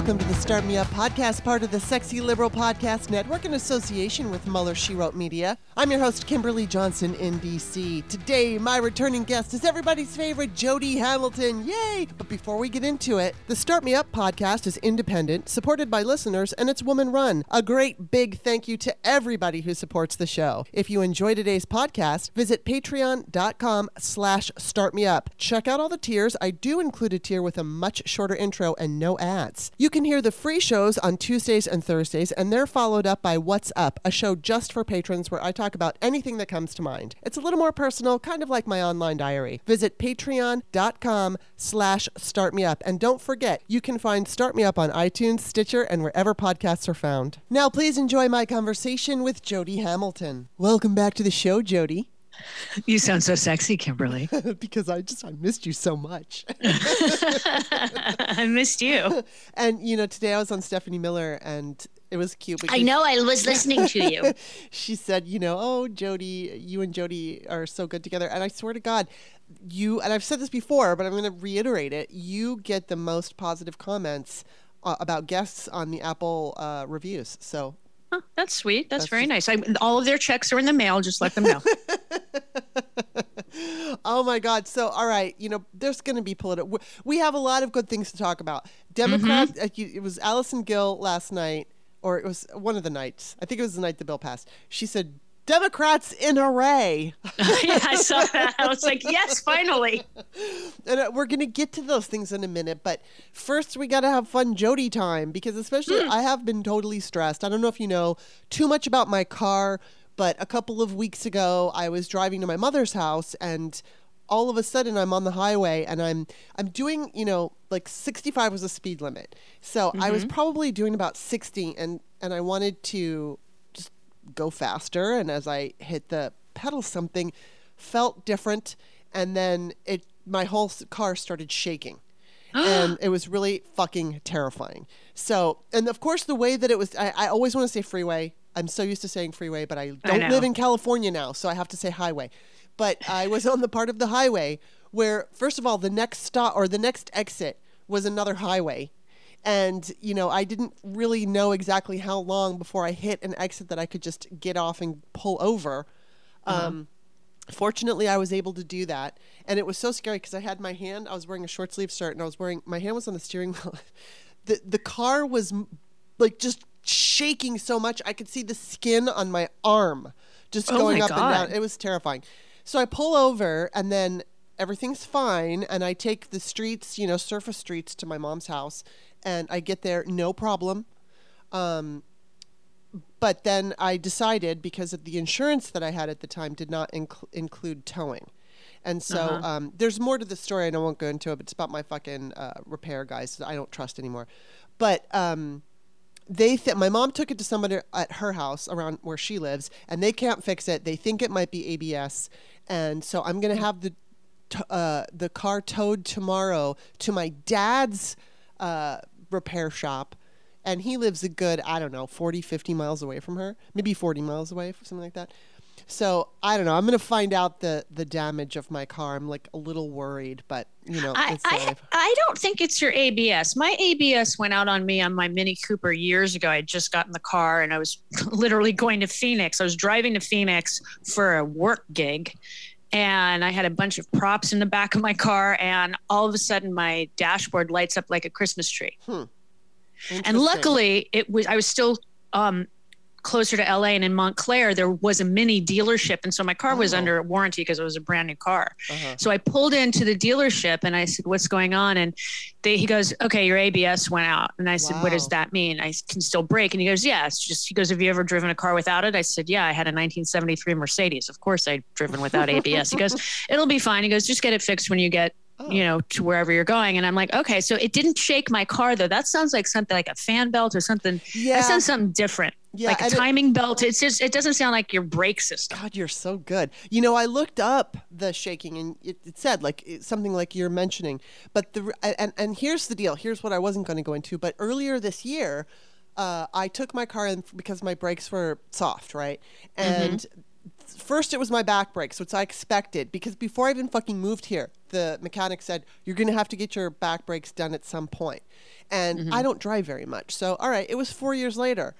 Welcome to the Start Me Up podcast, part of the Sexy Liberal Podcast Network in association with Mueller She Wrote Media. I'm your host, Kimberly Johnson in DC. Today, my returning guest is everybody's favorite, Jody Hamilton. Yay! But before we get into it, the Start Me Up podcast is independent, supported by listeners, and it's woman run. A great big thank you to everybody who supports the show. If you enjoy today's podcast, visit patreon.com slash startmeup. Check out all the tiers. I do include a tier with a much shorter intro and no ads. You can hear the free shows on Tuesdays and Thursdays, and they're followed up by What's Up, a show just for patrons where I talk about anything that comes to mind. It's a little more personal, kind of like my online diary. Visit patreon.com slash startmeup. And don't forget, you can find Start Me Up on iTunes, Stitcher, and wherever podcasts are found. Now, please enjoy my conversation with Jody Hamilton. Welcome back to the show, Jody. You sound so sexy, Kimberly. because I just I missed you so much. I missed you. And you know, today I was on Stephanie Miller and it was cute. I know. I was listening to you. she said, you know, oh, Jody, you and Jody are so good together. And I swear to God, you, and I've said this before, but I'm going to reiterate it. You get the most positive comments uh, about guests on the Apple uh, reviews. So Oh, that's sweet. That's, that's very nice. I, all of their checks are in the mail. Just let them know. oh my God. So, all right, you know, there's going to be political. We have a lot of good things to talk about. Democrat, mm-hmm. it was Allison Gill last night, or it was one of the nights. I think it was the night the bill passed. She said, Democrats in array. yeah, I saw that. I was like, yes, finally. And uh, we're going to get to those things in a minute, but first we got to have fun Jody time because especially mm. I have been totally stressed. I don't know if you know too much about my car, but a couple of weeks ago I was driving to my mother's house and all of a sudden I'm on the highway and I'm I'm doing, you know, like 65 was a speed limit. So mm-hmm. I was mm-hmm. probably doing about 60 and and I wanted to go faster. And as I hit the pedal, something felt different. And then it, my whole car started shaking. and it was really fucking terrifying. So, and of course, the way that it was, I, I always want to say freeway. I'm so used to saying freeway, but I don't I live in California now, so I have to say highway. But I was on the part of the highway where, first of all, the next stop or the next exit was another highway and you know i didn't really know exactly how long before i hit an exit that i could just get off and pull over. Uh-huh. um, fortunately i was able to do that. And it was so scary because i had my hand i was wearing a short sleeve shirt and i was wearing my hand was on the steering wheel. The, the car was like just shaking so much i could see the skin on my arm just oh going up God. and down. It was terrifying. So i pull over and then everything's fine and i take the streets you know surface streets to my mom's house and I get there no problem. Um, but then I decided because of the insurance that I had at the time did not inc- include towing. And so uh-huh. um, there's more to the story, and I won't go into it. But it's about my fucking uh, repair guys that I don't trust anymore. But um, they th- my mom took it to somebody at her house around where she lives, and they can't fix it. They think it might be ABS, and so I'm gonna have the t- uh, the car towed tomorrow to my dad's uh, repair shop and he lives a good i don't know 40 50 miles away from her maybe 40 miles away something like that. So i don't know i'm going to find out the the damage of my car. I'm like a little worried but you know I, I, I, don't think it's your abs my abs went out on me on my mini cooper years ago. I had just got in the car and i was literally going to phoenix. I was driving to phoenix for a work gig and I had a bunch of props in the back of my car, and all of a sudden my dashboard lights up like a Christmas tree. Hmm. And luckily, it was I was still um, closer to LA and in Montclair, there was a mini dealership. And so my car was oh. under warranty because it was a brand new car. Uh-huh. So I pulled into the dealership and I said, What's going on? And they, he goes, Okay, your ABS went out. And I said, wow. What does that mean? I can still brake. And he goes, Yeah, it's just, he goes, Have you ever driven a car without it? I said, Yeah, I had a 1973 Mercedes. Of course I'd driven without ABS. he goes, It'll be fine. He goes, Just get it fixed when you get Oh. you know, to wherever you're going. And I'm like, okay, so it didn't shake my car though. That sounds like something like a fan belt or something. Yeah. That sounds something different. Yeah, like a timing it, belt. It's just it doesn't sound like your brake system. God, you're so good. You know, I looked up the shaking and it, it said like something like you're mentioning. But the and and here's the deal. Here's what I wasn't going to go into. But earlier this year, uh, I took my car in because my brakes were soft, right? And mm-hmm first it was my back brake, so it's I expected because before I even fucking moved here, the mechanic said you're gonna have to get your back brakes done at some point, and mm-hmm. I don't drive very much, so all right, it was four years later.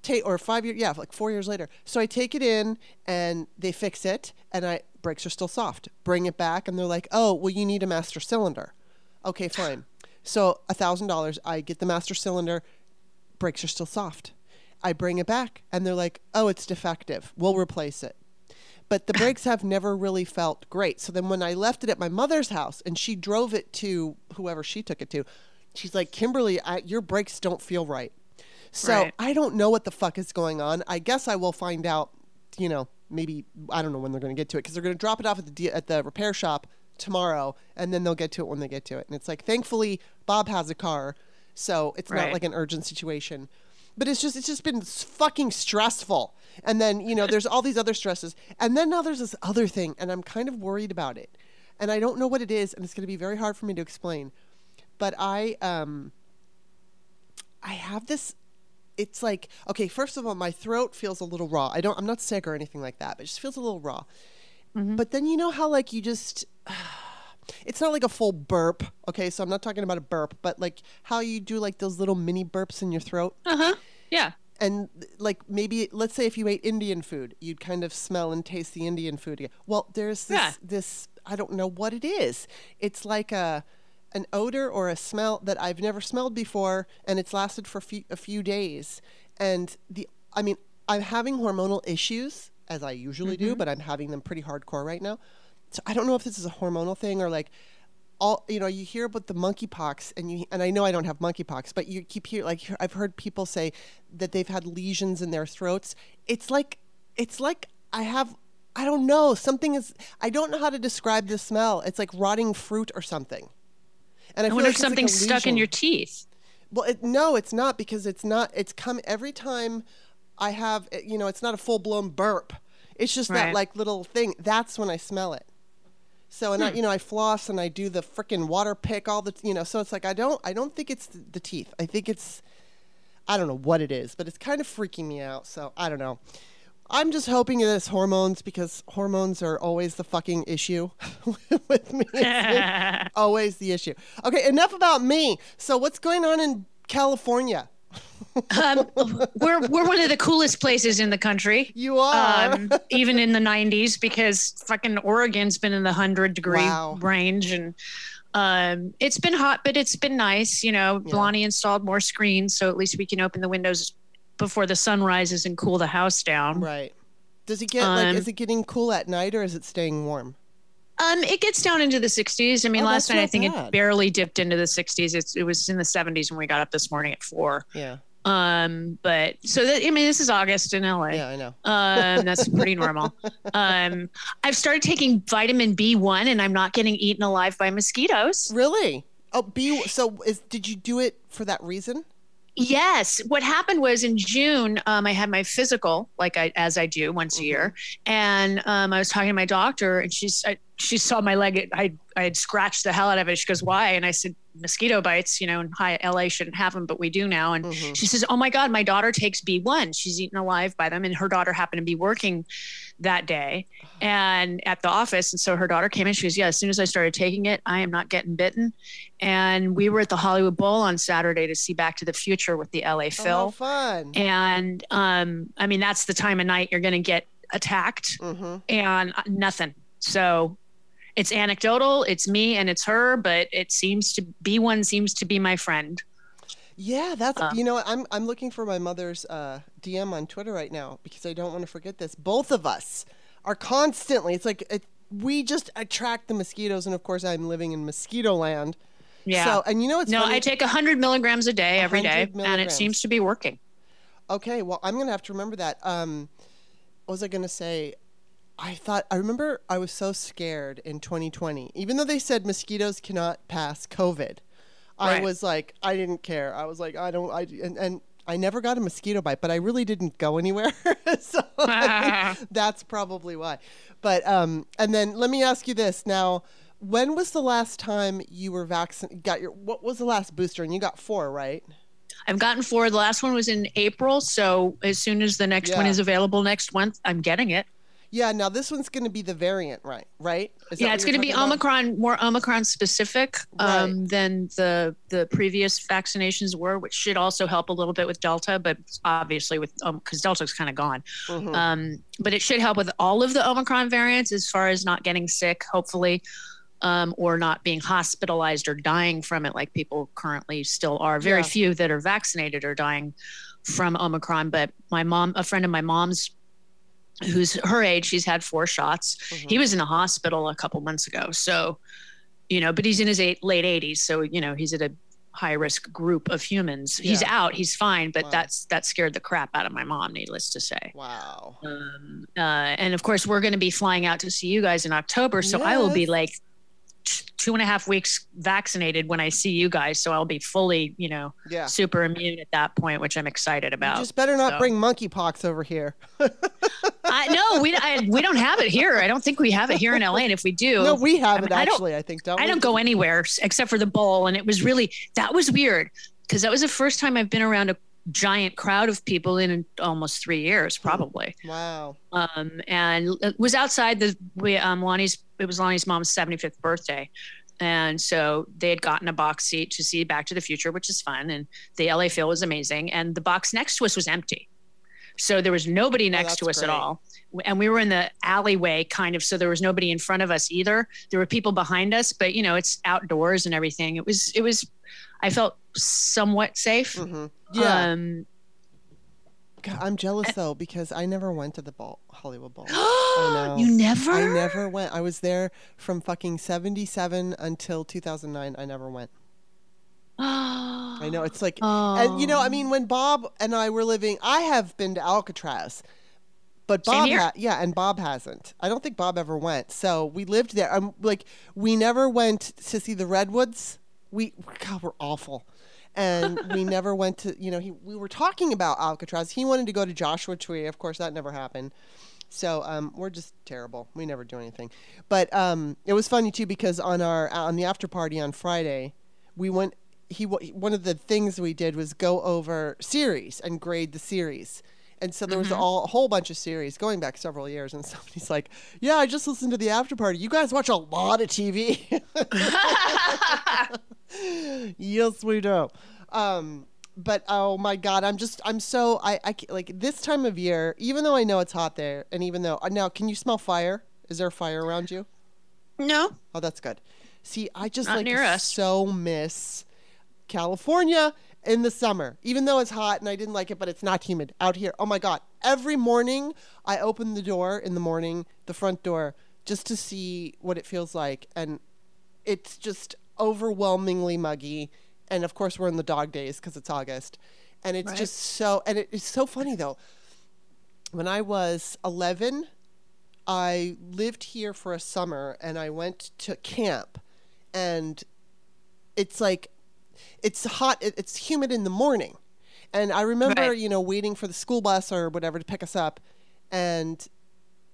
Take or five years, yeah, like four years later. So I take it in and they fix it, and I brakes are still soft. Bring it back, and they're like, "Oh, well, you need a master cylinder." Okay, fine. So a thousand dollars, I get the master cylinder. Brakes are still soft. I bring it back, and they're like, "Oh, it's defective. We'll replace it." But the brakes have never really felt great. So then when I left it at my mother's house, and she drove it to whoever she took it to, she's like, "Kimberly, I, your brakes don't feel right." So Right. I don't know what the fuck is going on. I guess I will find out. You know, maybe I don't know when they're going to get to it because they're going to drop it off at the at the repair shop tomorrow, and then they'll get to it when they get to it. And it's like, thankfully, Bob has a car, so it's not like an urgent situation. But it's just it's just been fucking stressful. And then you know, there's all these other stresses, and then now there's this other thing, and I'm kind of worried about it, and I don't know what it is, and it's going to be very hard for me to explain. But I um. I have this it's like okay first of all my throat feels a little raw i don't i'm not sick or anything like that but it just feels a little raw but then you know how like you just it's not like a full burp okay? So i'm not talking about a burp but like how you do like those little mini burps in your throat. Uh huh. Yeah. and like maybe let's say if you ate indian food you'd kind of smell and taste the indian food again. Well there's this Yeah. this i don't know what it is. It's like a an odor or a smell that i've never smelled before and it's lasted for a few, a few days. And the i mean i'm having hormonal issues as i usually do but i'm having them pretty hardcore right now so i don't know if this is a hormonal thing or like all you know you hear about the monkeypox and you and I know I don't have monkeypox but you keep hear like I've heard people say that they've had lesions in their throats it's like it's like I have I don't know something is I don't know how to describe the smell it's like rotting fruit or something and I, I wonder like if it's like something's stuck in your teeth. Well, it, no, it's not because it's not. It's come every time I have. You know, it's not a full blown burp. It's just that like little thing. That's when I smell it. So and I, hmm. you know, I floss and I do the freaking water pick all the. You know, so it's like I don't. I don't think it's the, the teeth. I think it's. I don't know what it is, but it's kind of freaking me out. So I don't know. I'm just hoping that it's hormones because hormones are always the fucking issue with me. Always the issue. Okay, enough about me. So what's going on in California? Um, we're we're one of the coolest places in the country. You are. Um, even in the 90s, because fucking Oregon's been in the hundred degree Wow. range, and um, it's been hot, but it's been nice. You know, Lonnie installed more screens, so at least we can open the windows before the sun rises and cool the house down. right. Does it get like? Um, Is it getting cool at night or is it staying warm? Um, it gets down into the 60s. I mean, Oh, last night I think bad. it barely dipped into the 60s. It's, it was in the 70s when we got up this morning at four. Yeah. Um, but so that, I mean, this is August in LA. Yeah, I know. Um, that's pretty normal. Um, I've started taking vitamin B1 and I'm not getting eaten alive by mosquitoes. Really? Oh, B. So is did you do it for that reason? Yes. What happened was in June, um, I had my physical, like I, as I do once a year. And um, I was talking to my doctor and she's, I, she saw my leg. I, I had scratched the hell out of it. She goes, why? And I said, mosquito bites, you know, in high LA shouldn't have them, but we do now. And Mhm. she says, oh my God, my daughter takes B1. She's eaten alive by them. And her daughter happened to be working that day and at the office. And so her daughter came in. She goes, yeah, as soon as I started taking it, I am not getting bitten. And we were at the Hollywood Bowl on Saturday to see Back to the Future with the LA Oh, Phil. fun. And um, I mean, that's the time of night you're going to get attacked mm-hmm. and uh, nothing. So it's anecdotal. It's me and it's her, but it seems to be one seems to be my friend. Yeah, that's Um, you know I'm I'm looking for my mother's uh, DM on Twitter right now because I don't want to forget this. Both of us are constantly. It's like it, we just attract the mosquitoes, and of course I'm living in mosquito land. Yeah. So and you know it's no, funny? I take 100 milligrams a day every day, 100 and it seems to be working. Okay, well, I'm gonna have to remember that. Um, what was I gonna say? I thought I remember I was so scared in 2020, even though they said mosquitoes cannot pass COVID. I was like, I didn't care. I was like, I don't. I and, and I never got a mosquito bite, but I really didn't go anywhere. so that's probably why. But um, and then let me ask you this now. When was the last time you were vaccinated? Got your what was the last booster? And you got four, right? I've gotten four. The last one was in April, so as soon as the next one is available next month, I'm getting it. Yeah, now this one's going to be the variant, right? Right? Is yeah, it's going to be about? Omicron, more Omicron specific um, than the the previous vaccinations were, which should also help a little bit with Delta, but obviously with because Delta's kind of gone. Mhm. Um, but it should help with all of the Omicron variants as far as not getting sick, hopefully, um, or not being hospitalized or dying from it, like people currently still are. Very Yeah. few that are vaccinated are dying from Omicron. But my mom, a friend of my mom's, who's her age, she's had four shots. Mhm. He was in the hospital a couple months ago. So, you know, but he's in his eight, late 80s. So, you know, he's at a high risk group of humans. He's out, he's fine, but Wow. that's that scared the crap out of my mom, needless to say. Wow. Um, uh, and of course, we're going to be flying out to see you guys in October. So I will be like two and a half weeks vaccinated when I see you guys. So I'll be fully, you know, Yeah. super immune at that point, which I'm excited You about. just better not so. bring monkeypox over here. I, no, we I, we don't have it here. I don't think we have it here in LA. And if we do, No, we have I it mean, I don't- actually. I think don't I we? don't go anywhere except for the bowl. And it was really, that was weird because that was the first time I've been around a giant crowd of people in almost three years, Hmm. probably. Wow. Um, and it was outside the, we, um, Lonnie's, it was Lonnie's mom's 75th birthday. And so they had gotten a box seat to see Back to the Future, which is fun. And the LA Phil was amazing. And the box next to us was empty. So there was nobody next to Oh, that's us at all. And we were in the alleyway kind of. So there was nobody in front of us either. There were people behind us, but you know, it's outdoors and everything. It was, it was, I felt somewhat safe. hmm Yeah. Um, God, I'm jealous though because I never went to the ball, Hollywood Bowl. you never? I never went. I was there from fucking 77 until 2009. I never went. I know it's like and you know, I Oh. mean when Bob and I were living, I have been to Alcatraz. But Bob ha- yeah, and Bob hasn't. I don't think Bob ever went. So we lived there. Um, like we never went to see the redwoods. We God, we're awful. And we never went to, you know, he we were talking about Alcatraz. He wanted to go to Joshua Tree. Of course, that never happened. So um, we're just terrible. We never do anything. But um, it was funny too because on our on the after party on Friday, we went. He one of the things we did was go over series and grade the series. And so there was all, a whole bunch of series going back several years, and somebody's like, "Yeah, I just listened to the after party. You guys watch a lot of TV." yes, we do. Um, but oh my god, I'm just I'm so I I like this time of year. Even though I know it's hot there, and even though uh, now, can you smell fire? Is there fire around you? no. Oh, that's good. See, I just Not like near us. so miss California in the summer. Even though it's hot and I didn't like it, but it's not humid out here. Oh my god. Every morning I open the door in the morning, the front door, just to see what it feels like and it's just overwhelmingly muggy. And of course we're in the dog days because it's August. And it's Right. just so and it, it's so funny though. When I was 11, I lived here for a summer and I went to camp and it's like it's hot it- it's humid in the morning. And i remember Right. you know waiting for the school bus or whatever to pick us up. And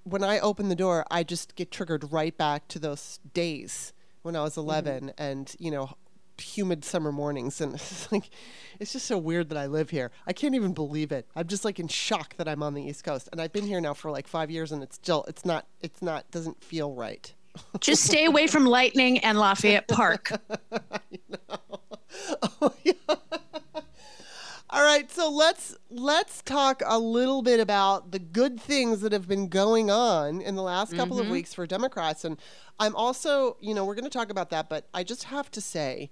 when i open the door i just get triggered right back to those days when i was mm-hmm. 11 and you know humid summer mornings. And it's like it's just so weird that i live here. I can't even believe it. I'm just like in shock that i'm on the east coast. And i've been here now for like five years and it's still it's not it's not doesn't feel right. Just stay away from lightning and Lafayette Park. Oh, yeah. All right, so let's let's talk a little bit about the good things that have been going on in the last couple of weeks for Democrats, and I'm also, you know, we're going to talk about that, but I just have to say,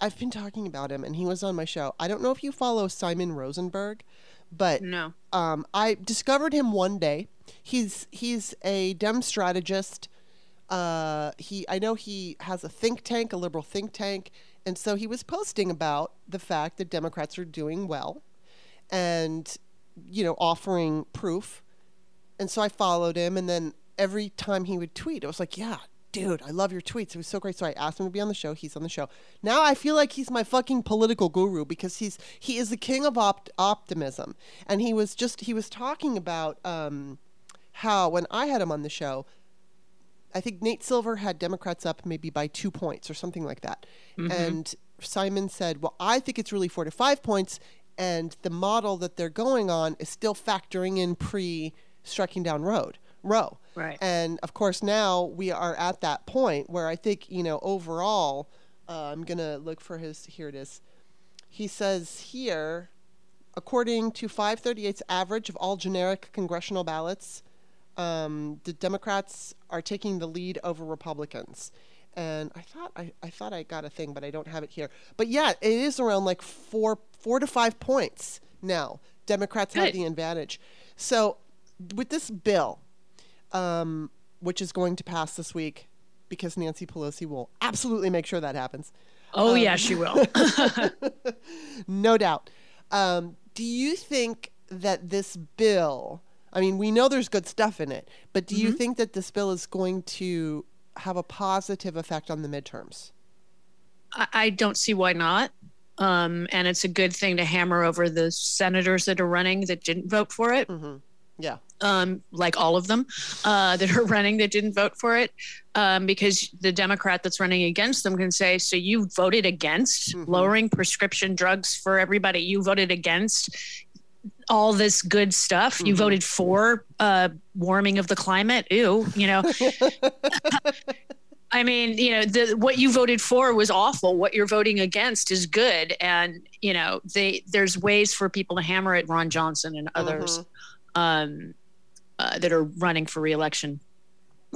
I've been talking about him, and he was on my show. I don't know if you follow Simon Rosenberg, but No. um, I discovered him one day. He's he's a Dem strategist. Uh, he I know he has a think tank, a liberal think tank, and so he was posting about the fact that Democrats are doing well, and you know offering proof. And so I followed him, and then every time he would tweet, it was like, yeah. Dude, I love your tweets. It was so great. So I asked him to be on the show. He's on the show. Now I feel like he's my fucking political guru because he's he is the king of opt- optimism. And he was just he was talking about um, how when I had him on the show, I think Nate Silver had Democrats up maybe by two points or something like that. And Simon said, Well, I think it's really four to five points. And the model that they're going on is still factoring in pre striking down road Roe. Right. And of course, now we are at that point where I think, you know, overall, uh, I'm going to look for his, here it is. He says here, according to 538's average of all generic congressional ballots, um, the Democrats are taking the lead over Republicans. And I thought I, I thought I got a thing, but I don't have it here. But yeah, it is around like four four to five points now. Democrats have the advantage. So with this bill, um, which is going to pass this week, because Nancy Pelosi will absolutely make sure that happens. Oh yeah, she will. no doubt. Um, do you think that this bill? I mean, we know there's good stuff in it, but do you think that this bill is going to have a positive effect on the midterms? I, I don't see why not. Um, and it's a good thing to hammer over the senators that are running that didn't vote for it. Yeah. um, like all of them uh, that are running that didn't vote for it, um, because the Democrat that's running against them can say, "So you voted against lowering prescription drugs for everybody? You voted against all this good stuff? You voted for uh, warming of the climate? Ew, you know." I mean, you know, the what you voted for was awful. What you're voting against is good, and you know, they there's ways for people to hammer at Ron Johnson and others um, uh, that are running for reelection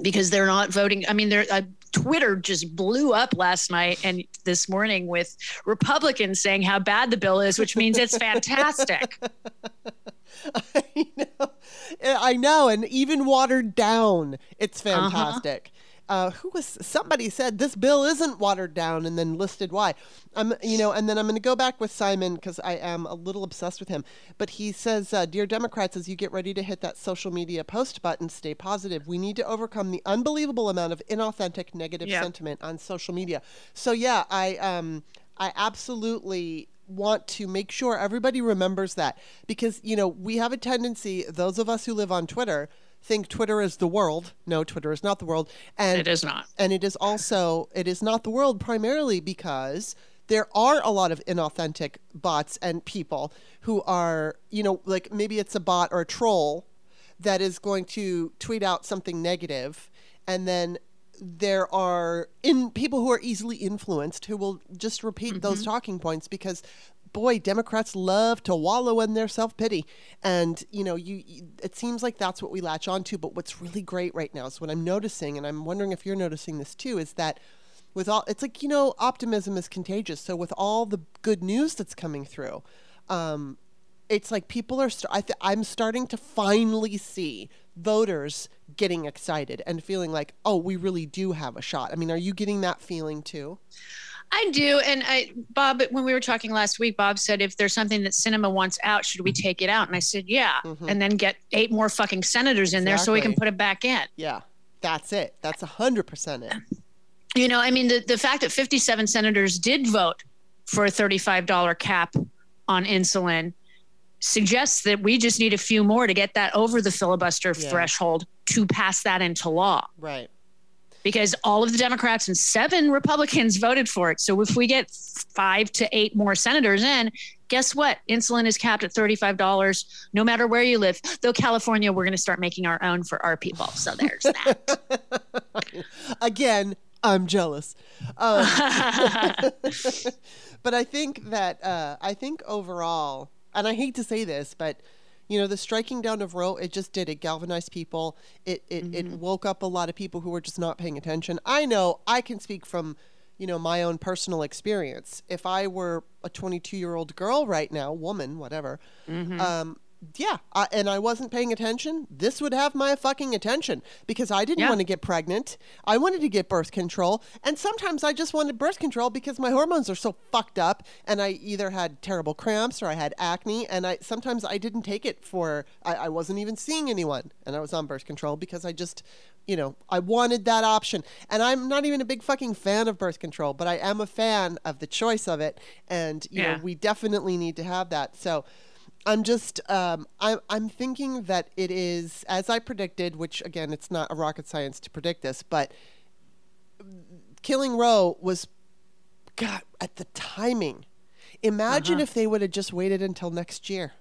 because they're not voting. I mean, they're, uh, Twitter just blew up last night and this morning with Republicans saying how bad the bill is, which means it's fantastic. I know. I know, and even watered down, it's uh-huh. fantastic. Uh who was somebody said this bill isn't watered down, and then listed why. I'm, you know, and then I'm going to go back with Simon because I am a little obsessed with him. But he says, uh, "Dear Democrats, as you get ready to hit that social media post button, stay positive. We need to overcome the unbelievable amount of inauthentic negative Yeah. sentiment on social media." So yeah, I um, I absolutely want to make sure everybody remembers that because you know we have a tendency those of us who live on twitter think twitter is the world. No twitter is not the world. And It is not. and it is also it is not the world primarily because there are a lot of inauthentic bots and people who are you know like maybe it's a bot or a troll that is going to tweet out something negative. And then there are in people who are easily influenced who will just repeat those mm-hmm. talking points because boy democrats love to wallow in their self-pity. And you know you, you it seems like that's what we latch on to. But what's really great right now is what i'm noticing and i'm wondering if you're noticing this too is that with all it's like you know optimism is contagious. So with all the good news that's coming through um, it's like people are st- I th- i'm starting to finally see voters getting excited and feeling like oh we really do have a shot. I mean are you getting that feeling too I do. And I, Bob, when we were talking last week, Bob said, if there's something that Sinema wants out, should we mm-hmm. take it out? And I said, yeah. Mm-hmm. And then get eight more fucking senators in there so we can put it back in. yeah that's it that's a hundred percent it You know, I mean, the, the fact that 57 senators did vote for a $35 cap on insulin suggests that we just need a few more to get that over the filibuster Yeah. threshold to pass that into law. right Because all of the Democrats and seven Republicans voted for it. So if we get five to eight more senators in, guess what? Insulin is capped at $35 no matter where you live. Though California, we're going to start making our own for our people. So there's that. again i'm jealous um, but i think that uh, i think overall and i hate to say this but you know the striking down of roe it just did it galvanized people. It it, it woke up a lot of people who were just not paying attention. I know i can speak from you know my own personal experience. If i were a 22 year old girl right now woman whatever um yeah, I, and I wasn't paying attention, this would have my fucking attention because I didn't Yeah. want to get pregnant. I wanted to get birth control, and sometimes I just wanted birth control because my hormones are so fucked up, and I either had terrible cramps or I had acne, and I sometimes I didn't take it for I, I wasn't even seeing anyone, and I was on birth control because I just, you know, I wanted that option, and I'm not even a big fucking fan of birth control, but I am a fan of the choice of it, and you Yeah. know we definitely need to have that. So. I'm just um, I'm I'm thinking that it is as I predicted, which again, it's not a rocket science to predict this, but killing Roe was, God, at the timing. Imagine if they would have just waited until next year.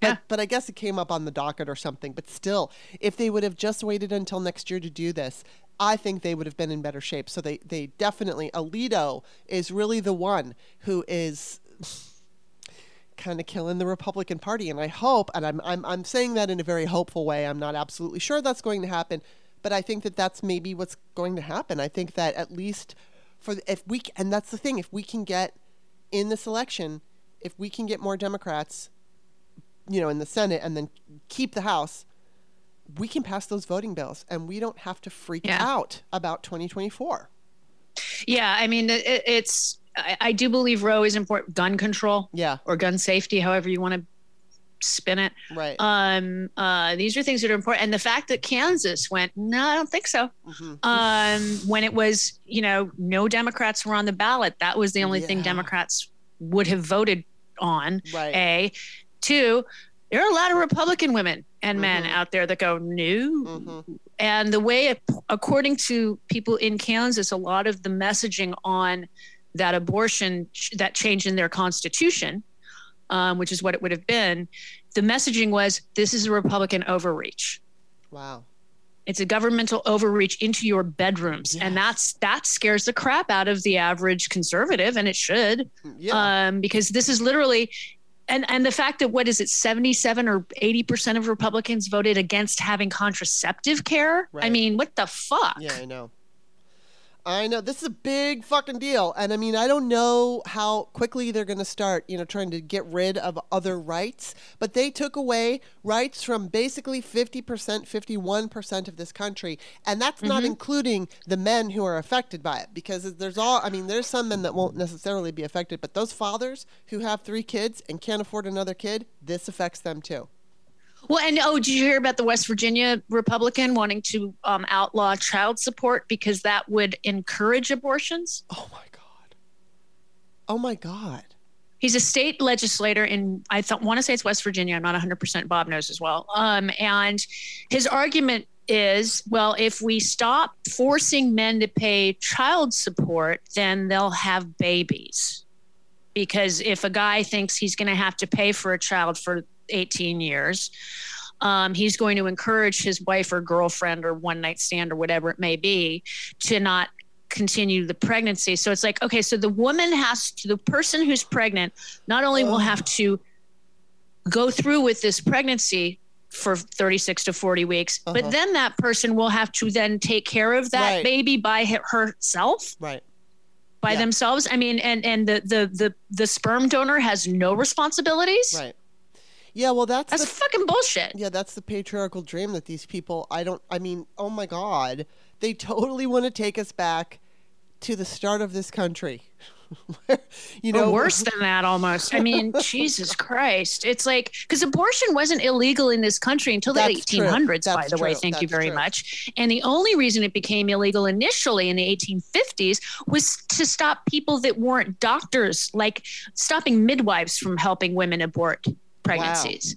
But, Yeah. but I guess it came up on the docket or something. But still, if they would have just waited until next year to do this, I think they would have been in better shape. So they, they definitely, Alito is really the one who is kind of killing the Republican Party. And I hope, and I'm, I'm, I'm saying that in a very hopeful way, I'm not absolutely sure that's going to happen, but I think that that's maybe what's going to happen. I think that at least for, if we, and that's the thing, if we can get in this election, if we can get more Democrats, you know, in the Senate and then keep the House, we can pass those voting bills and we don't have to freak Yeah. out about 2024. Yeah, I mean, it, it's. I, I do believe Roe is important. Gun control Yeah, or gun safety, however you want to spin it. right. Um, uh, these are things that are important. And the fact that Kansas went, no, I don't think so. Mhm. Um, when it was, you know, no Democrats were on the ballot, that was the only thing Democrats would have voted on. Right. A, two. There are a lot of Republican women and men Mhm. out there that go, no, Mhm. and the way according to people in kansas a lot of the messaging on that abortion that change in their constitution um, which is what it would have been the messaging was this is a republican overreach. Wow. it's a governmental overreach into your bedrooms. And that's that scares the crap out of the average conservative and it should. Yeah. um, because this is literally and and the fact that what is it 77 or 80 percent of republicans voted against having contraceptive care? I mean what the fuck? Yeah, I know. I know this is a big fucking deal, and I mean, I don't know how quickly they're going to start, you know, trying to get rid of other rights. But they took away rights from basically fifty percent, fifty-one percent of this country, and that's not mm-hmm. including the men who are affected by it. Because there's all, I mean, there's some men that won't necessarily be affected, but those fathers who have three kids and can't afford another kid, this affects them too. Well, and oh, did you hear about the West Virginia Republican wanting to um, outlaw child support because that would encourage abortions? Oh my god. Oh my god. He's a state legislator in, I th- want to say it's West Virginia. I'm not 100%. Bob knows as well. Um, and his argument is well, if we stop forcing men to pay child support, then they'll have babies. Because if a guy thinks he's going to have to pay for a child for 18 years, um, he's going to encourage his wife or girlfriend or one night stand or whatever it may be to not continue the pregnancy. So it's like, okay, so the woman has to, the person who's pregnant not only will have to go through with this pregnancy for 36 to 40 weeks, Uh-huh. but then that person will have to then take care of that Right. baby by herself Right. by Yeah. themselves. I mean, and and the the the the sperm donor has no responsibilities. Right. Yeah, well that's, That's the fucking bullshit. Yeah, that's the patriarchal dream that these people, I don't, I mean, oh my God, they totally want to take us back to the start of this country. You Or know, worse than that almost. I mean, Jesus Christ. It's like because abortion wasn't illegal in this country until the That's 1800s, by That's the way. true. Thank you very true. much. And the only reason it became illegal initially in the 1850s was to stop people that weren't doctors, like stopping midwives from helping women abort pregnancies.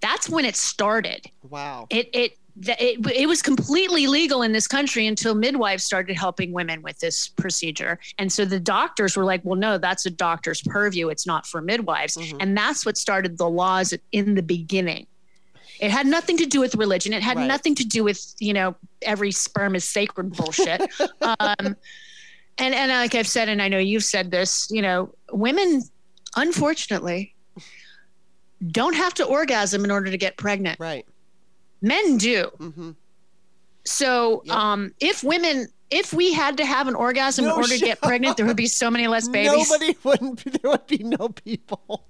That's when it started. Wow. It it it, it was completely legal in this country until midwives started helping women with this procedure. And so the doctors were like, well, no, that's a doctor's purview. It's not for midwives. Mhm. And that's what started the laws in the beginning. It had nothing to do with religion. It had Right. nothing to do with, you know, every sperm is sacred bullshit. um, and, and like I've said, and I know you've said this, you know, women, unfortunately, don't have to orgasm in order to get pregnant. Right. Men do. Mm-hmm. So, Yep. um, if women, if we had to have an orgasm No in order to get pregnant, there would be so many less babies. Nobody wouldn't, be- there would be no people.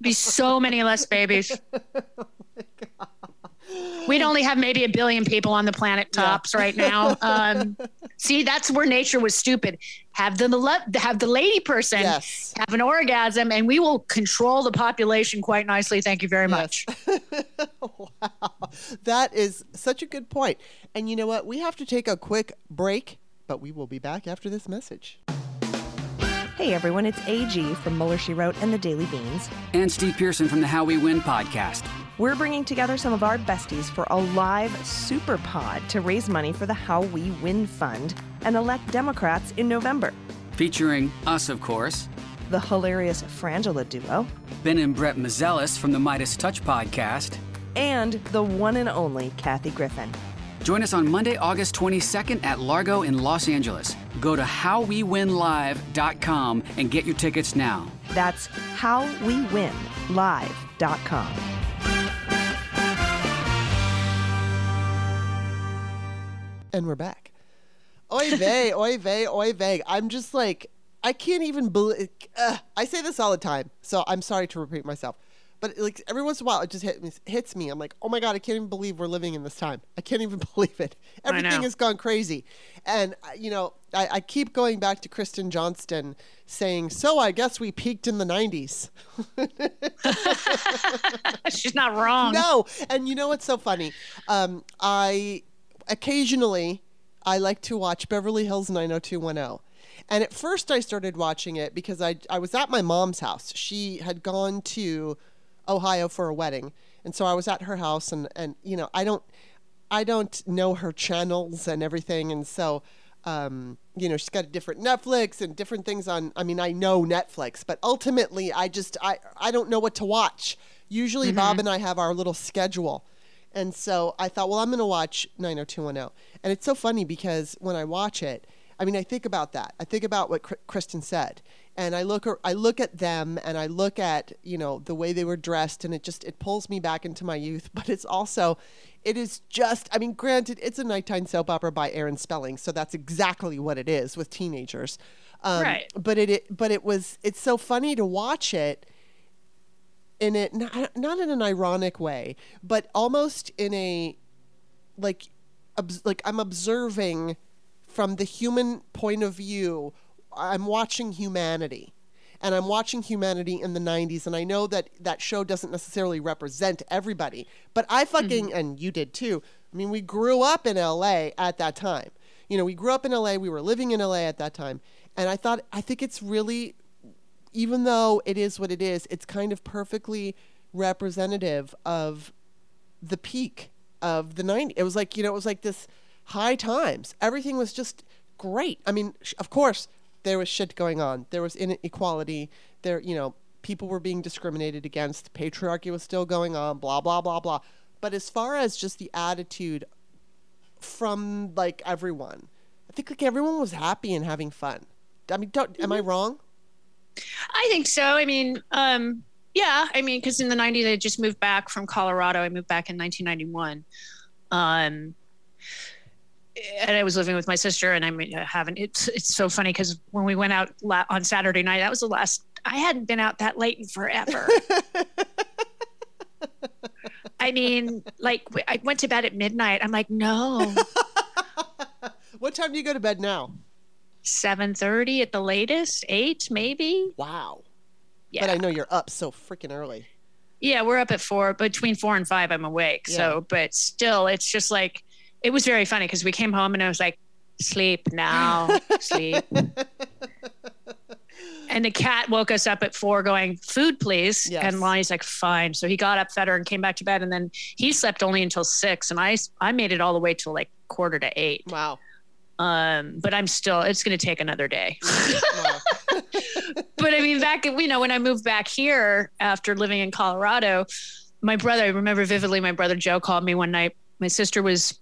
be so many less babies. Oh We'd only have maybe a billion people on the planet Yeah. tops right now. Um, see, that's where nature was stupid. Have the have the lady person yes. have an orgasm, and we will control the population quite nicely. Thank you very much. wow. That is such a good point. And you know what? We have to take a quick break, but we will be back after this message. Hey everyone, it's AG from Mueller She Wrote and the Daily Beans. and Steve Pearson from the How We Win podcast. We're bringing together some of our besties for a live super pod to raise money for the How We Win Fund and elect Democrats in November. Featuring us, of course, the hilarious Frangela duo, Ben and Brett Meiselas from the MeidasTouch podcast, and the one and only Kathy Griffin. Join us on Monday, August 22nd at Largo in Los Angeles. Go to howwewinlive.com and get your tickets now. That's howwewinlive.com. And we're back. Oy vey, oy vey, oy vey. I'm just like, I can't even believe. Uh, I say this all the time, so I'm sorry to repeat myself. But like every once in a while, it just hit me, hits me. I'm like, oh my god, I can't even believe we're living in this time. I can't even believe it. Everything has gone crazy, and uh, you know, I, I keep going back to Kristen Johnston saying, "So I guess we peaked in the '90s." She's not wrong. No, and you know what's so funny? Um, I occasionally I like to watch Beverly Hills 90210. And at first I started watching it because I I was at my mom's house. She had gone to Ohio for a wedding. And so I was at her house and and you know, I don't I don't know her channels and everything and so um, you know, she's got a different Netflix and different things on I mean, I know Netflix, but ultimately I just I I don't know what to watch. Usually Bob and I have our little schedule. And so I thought, well, I'm going to watch 90210. And it's so funny because when I watch it, I mean, I think about that. I think about what Kristen said. And I look I look at them and I look at, you know, the way they were dressed and it just it pulls me back into my youth, but it's also it is just I mean, granted, it's a nighttime soap opera by Aaron Spelling, so that's exactly what it is with teenagers. Um, Right. But it, it but it was it's so funny to watch it in it not, not in an ironic way, but almost in a like obs- like I'm observing from the human point of view. I'm watching humanity. And I'm watching humanity in the 90s, and I know that that show doesn't necessarily represent everybody, but I fucking, mm-hmm. and you did too. I mean, we grew up in LA at that time. You know, we grew up in LA, we were living in LA at that time, and I thought, I think it's really even though it is what it is, it's kind of perfectly representative of the peak of the 90s. It was like, you know, it was like this high times. Everything was just great. I mean, sh- of course, there was shit going on. There was inequality. There, you know, people were being discriminated against. Patriarchy was still going on, blah, blah, blah, blah. But as far as just the attitude from like everyone, I think like everyone was happy and having fun. I mean, don't, am I mm-hmm. wrong? I think so. I mean, um, yeah, I mean, because in the 90s, I just moved back from Colorado. I moved back in 1991. Um, and I was living with my sister, and I'm uh, having it's it's so funny because when we went out la- on Saturday night, that was the last I hadn't been out that late in forever. I mean, like I went to bed at midnight. I'm like, no, What time do you go to bed now? Seven thirty at the latest, eight maybe. Wow. Yeah, But I know you're up so freaking early. Yeah, we're up at four. Between four and five, I'm awake. So, but still, it's just like it was very funny because we came home and I was like, "Sleep now, sleep." and the cat woke us up at four, going, "Food, please." Yes. And Lonnie's like, "Fine." So he got up, fed her, and came back to bed. And then he slept only until six, and I I made it all the way till like quarter to eight. Wow. Um, but I'm still. It's going to take another day. but I mean, back you know when I moved back here after living in Colorado, my brother I remember vividly. My brother Joe called me one night. My sister was,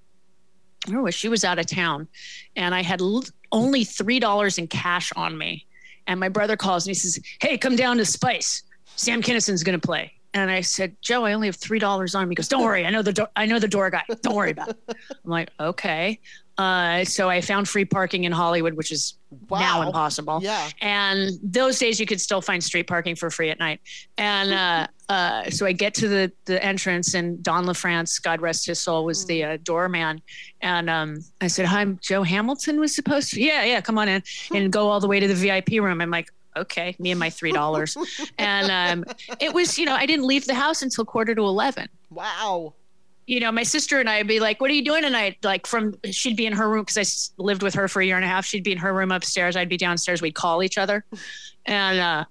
I don't know, she was out of town, and I had l- only three dollars in cash on me. And my brother calls me. He says, "Hey, come down to Spice. Sam Kinison's going to play." And I said, "Joe, I only have three dollars on me." He goes, "Don't worry, I know the door. I know the door guy. Don't worry about it." I'm like, "Okay." Uh, so I found free parking in Hollywood, which is now impossible. Yeah. And those days you could still find street parking for free at night. And uh, uh, so I get to the the entrance, and Don LaFrance, God rest his soul, was the uh, doorman. And um, I said, "Hi, I'm Joe Hamilton was supposed to." Yeah, yeah, come on in and go all the way to the VIP room. I'm like. Okay, me and my three dollars, and um, it was you know I didn't leave the house until quarter to eleven Wow. You know, my sister and I would be like, "What are you doing tonight?" Like from she'd be in her room because I lived with her for a year and a half. She'd be in her room upstairs. I'd be downstairs. We'd call each other, and uh,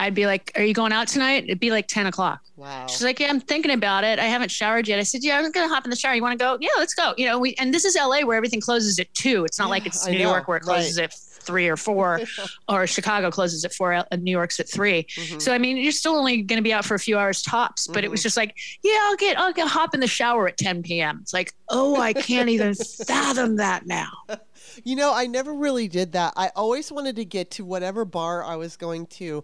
I'd be like, "Are you going out tonight?" It'd be like ten o'clock. Wow. She's like, "Yeah, I'm thinking about it. I haven't showered yet." I said, "Yeah, I'm gonna hop in the shower. You want to go? Yeah, let's go." You know, we and this is LA where everything closes at two. It's not like it's I New know, York where it closes right. at three or four, or Chicago closes at four, and New York's at 3 Mm-hmm. So I mean, you're still only going to be out for a few hours tops. But it was just like, yeah, I'll get, I'll get hop in the shower at 10 p.m. It's like, oh, I can't even fathom that now. You know, I never really did that. I always wanted to get to whatever bar I was going to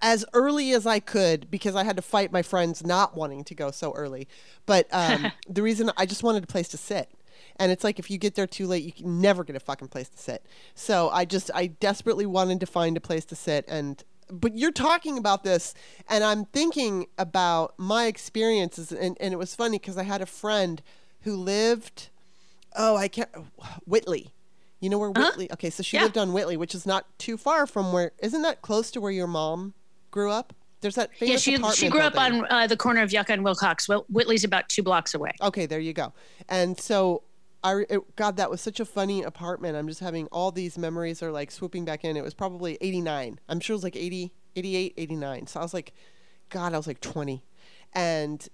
as early as I could because I had to fight my friends not wanting to go so early. But um, the reason I just wanted a place to sit. And it's like if you get there too late, you can never get a fucking place to sit. So I just, I desperately wanted to find a place to sit. And, but you're talking about this, and I'm thinking about my experiences. And, and it was funny because I had a friend who lived, oh, I can't, Whitley. You know where Whitley? Okay, so she Yeah. lived on Whitley, which is not too far from where. Isn't that close to where your mom grew up? There's that famous Yeah, she she apartment grew up on uh, the corner of Yucca and Wilcox. Well, Whitley's about two blocks away. Okay, there you go. And so, I it, God, that was such a funny apartment. I'm just having all these memories are like swooping back in. It was probably 89. I'm sure it was like 80, 88, 89. So I was like, God, I was like 20. And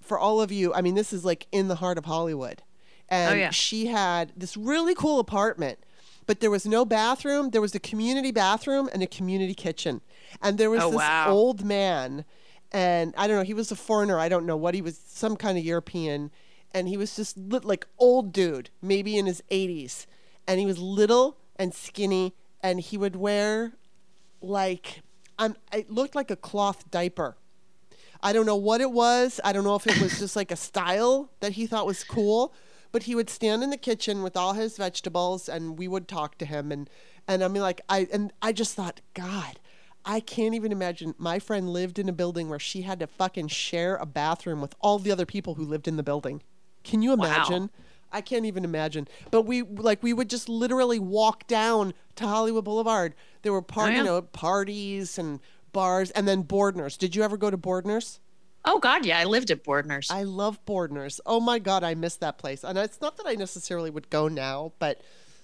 for all of you, I mean, this is like in the heart of Hollywood. And Oh, yeah. she had this really cool apartment, but there was no bathroom. There was a community bathroom and a community kitchen. And there was Oh, this wow. old man, and I don't know, he was a foreigner. I don't know what he was, some kind of European. And he was just lit, like old dude, maybe in his 80s. And he was little and skinny, and he would wear like, um, it looked like a cloth diaper. I don't know what it was. I don't know if it was just like a style that he thought was cool, but he would stand in the kitchen with all his vegetables and we would talk to him and and I mean like I and I just thought, God, I can't even imagine my friend lived in a building where she had to fucking share a bathroom with all the other people who lived in the building. Can you imagine? I can't even imagine. But we like we would just literally walk down to Hollywood Boulevard. There were par- you know parties and bars and then Boardner's. Did you ever go to Boardner's? Oh God, yeah, I lived at Boardner's. I love Boardner's. Oh my god, I miss that place. And it's not that I necessarily would go now, but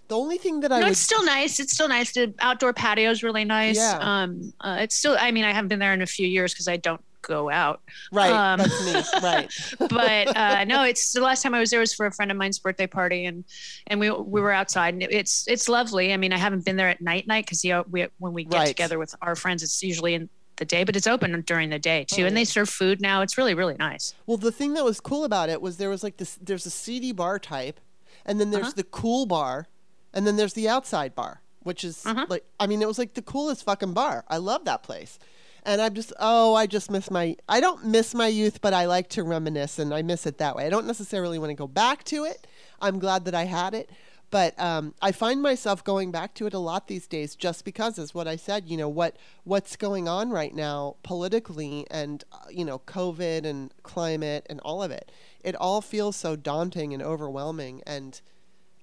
the only thing that I no, would it's still nice. It's still nice. The outdoor patio is really nice. Yeah. Um, uh, it's still. I mean, I haven't been there in a few years because I don't go out. right, um, that's me, right. But uh, no, it's the last time I was there was for a friend of mine's birthday party, and and we we were outside, and it, it's it's lovely. I mean, I haven't been there at night night because you know, we when we get Right. together with our friends, it's usually in the day, but it's open during the day too, Oh, and they serve food now. It's really really nice. Well, the thing that was cool about it was there was like this there's a CD bar type, and then there's Uh-huh. the cool bar, and then there's the outside bar, which is Uh-huh. like I mean, it was like the coolest fucking bar. I love that place. And I'm just oh, I just miss my I don't miss my youth, but I like to reminisce and I miss it that way. I don't necessarily want to go back to it. I'm glad that I had it. But um, I find myself going back to it a lot these days, just because, is what I said. You know what what's going on right now politically, and uh, you know COVID and climate and all of it. It all feels so daunting and overwhelming, and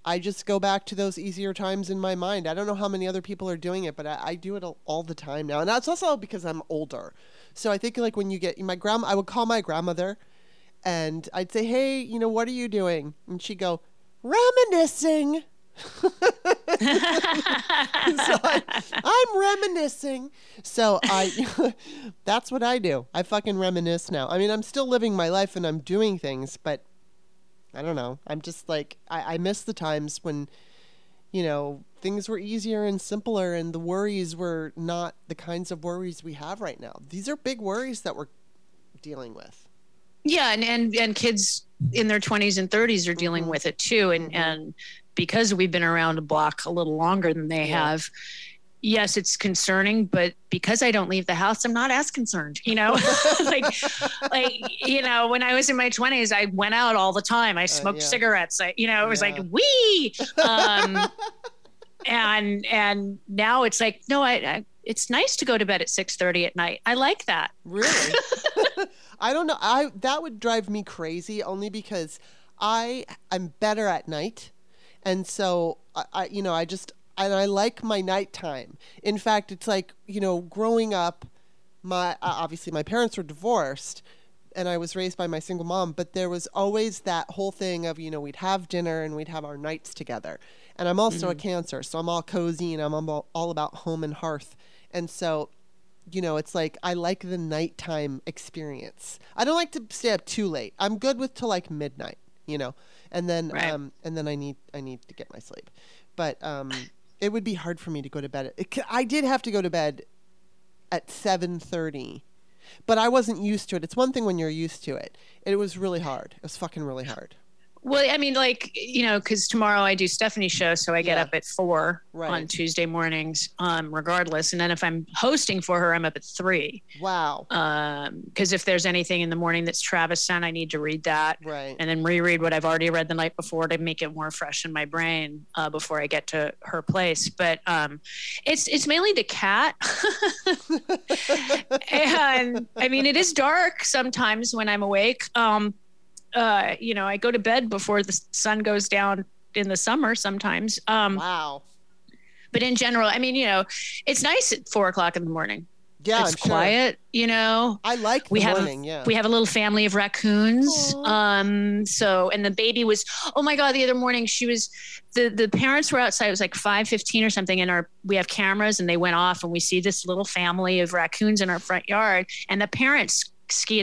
I just go back to those easier times in my mind. I don't know how many other people are doing it, but I, I do it all, the time now, and that's also because I'm older. So I think like when you get my grandma, I would call my grandmother, and I'd say, "Hey, you know, what are you doing?" And she'd go, "Reminiscing." so I, I'm reminiscing. So I, that's what I do. I fucking reminisce now. I mean, I'm still living my life and I'm doing things, but I don't know. I'm just like I, I miss the times when, you know, things were easier and simpler, and the worries were not the kinds of worries we have right now. These are big worries that we're dealing with. Yeah, and and and kids in their 20s and 30s are dealing Mhm. with it too and Mhm. and because we've been around a block a little longer than they Yeah. have yes it's concerning but because i don't leave the house i'm not as concerned you know like like you know when i was in my 20s i went out all the time i smoked Uh, yeah. cigarettes I, you know it was Yeah. like wee um and and now it's like no I, I it's nice to go to bed at 6:30 at night i like that Really? I don't know. I that would drive me crazy only because I I'm better at night, and so I, I you know I just and I like my nighttime. In fact, it's like you know growing up, my obviously my parents were divorced. And I was raised by my single mom, but there was always that whole thing of, you know, we'd have dinner and we'd have our nights together. And I'm also a cancer, so I'm all cozy and I'm all, all about home and hearth. And so you know, it's like I like the nighttime experience. I don't like to stay up too late. I'm good with till like midnight, you know, and then Right. um and then I need I need to get my sleep. But um it would be hard for me to go to bed. I did have to go to bed at seven thirty, but I wasn't used to it. It's one thing when you're used to it. It was really hard. It was fucking really hard. Well, I mean, like you know, because tomorrow I do Stephanie's show, so I get Yeah. up at four Right. on Tuesday mornings, um, regardless. And then if I'm hosting for her, I'm up at three. Wow. Because if there's anything in the morning that's Travis sent, I need to read that Right. and then reread what I've already read the night before to make it more fresh in my brain uh, before I get to her place. But um, it's it's mainly the cat, and I mean it is dark sometimes when I'm awake. Um, uh, you know, I go to bed before the sun goes down in the summer sometimes. Um, wow. but in general, I mean, you know, it's nice at four o'clock in the morning. Yeah, it's I'm sure. quiet, you know. I like the we have morning. yeah. we have a little family of raccoons Aw. um so and the baby was oh my god the other morning she was the the parents were outside it was like 5:15 or something and our we have cameras and they went off and we see this little family of raccoons in our front yard and the parents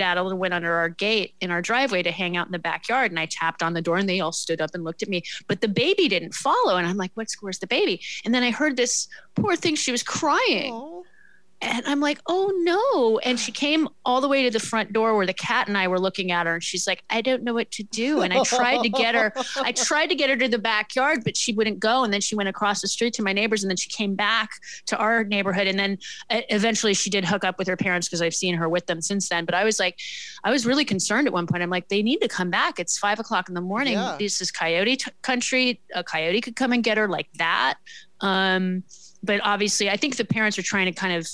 out and went under our gate in our driveway to hang out in the backyard and I tapped on the door and they all stood up and looked at me but the baby didn't follow and I'm like what's where's the baby and then I heard this poor thing she was crying Aw. And I'm like, oh no. And she came all the way to the front door where the cat and I were looking at her. And she's like, I don't know what to do. And I tried to get her, I tried to get her to the backyard, but she wouldn't go. And then she went across the street to my neighbors. And then she came back to our neighborhood. And then eventually she did hook up with her parents because I've seen her with them since then. But I was like, I was really concerned at one point. I'm like, they need to come back. It's five o'clock in the morning. Yeah. This is coyote t- country. A coyote could come and get her like that. Um, but obviously, I think the parents are trying to kind of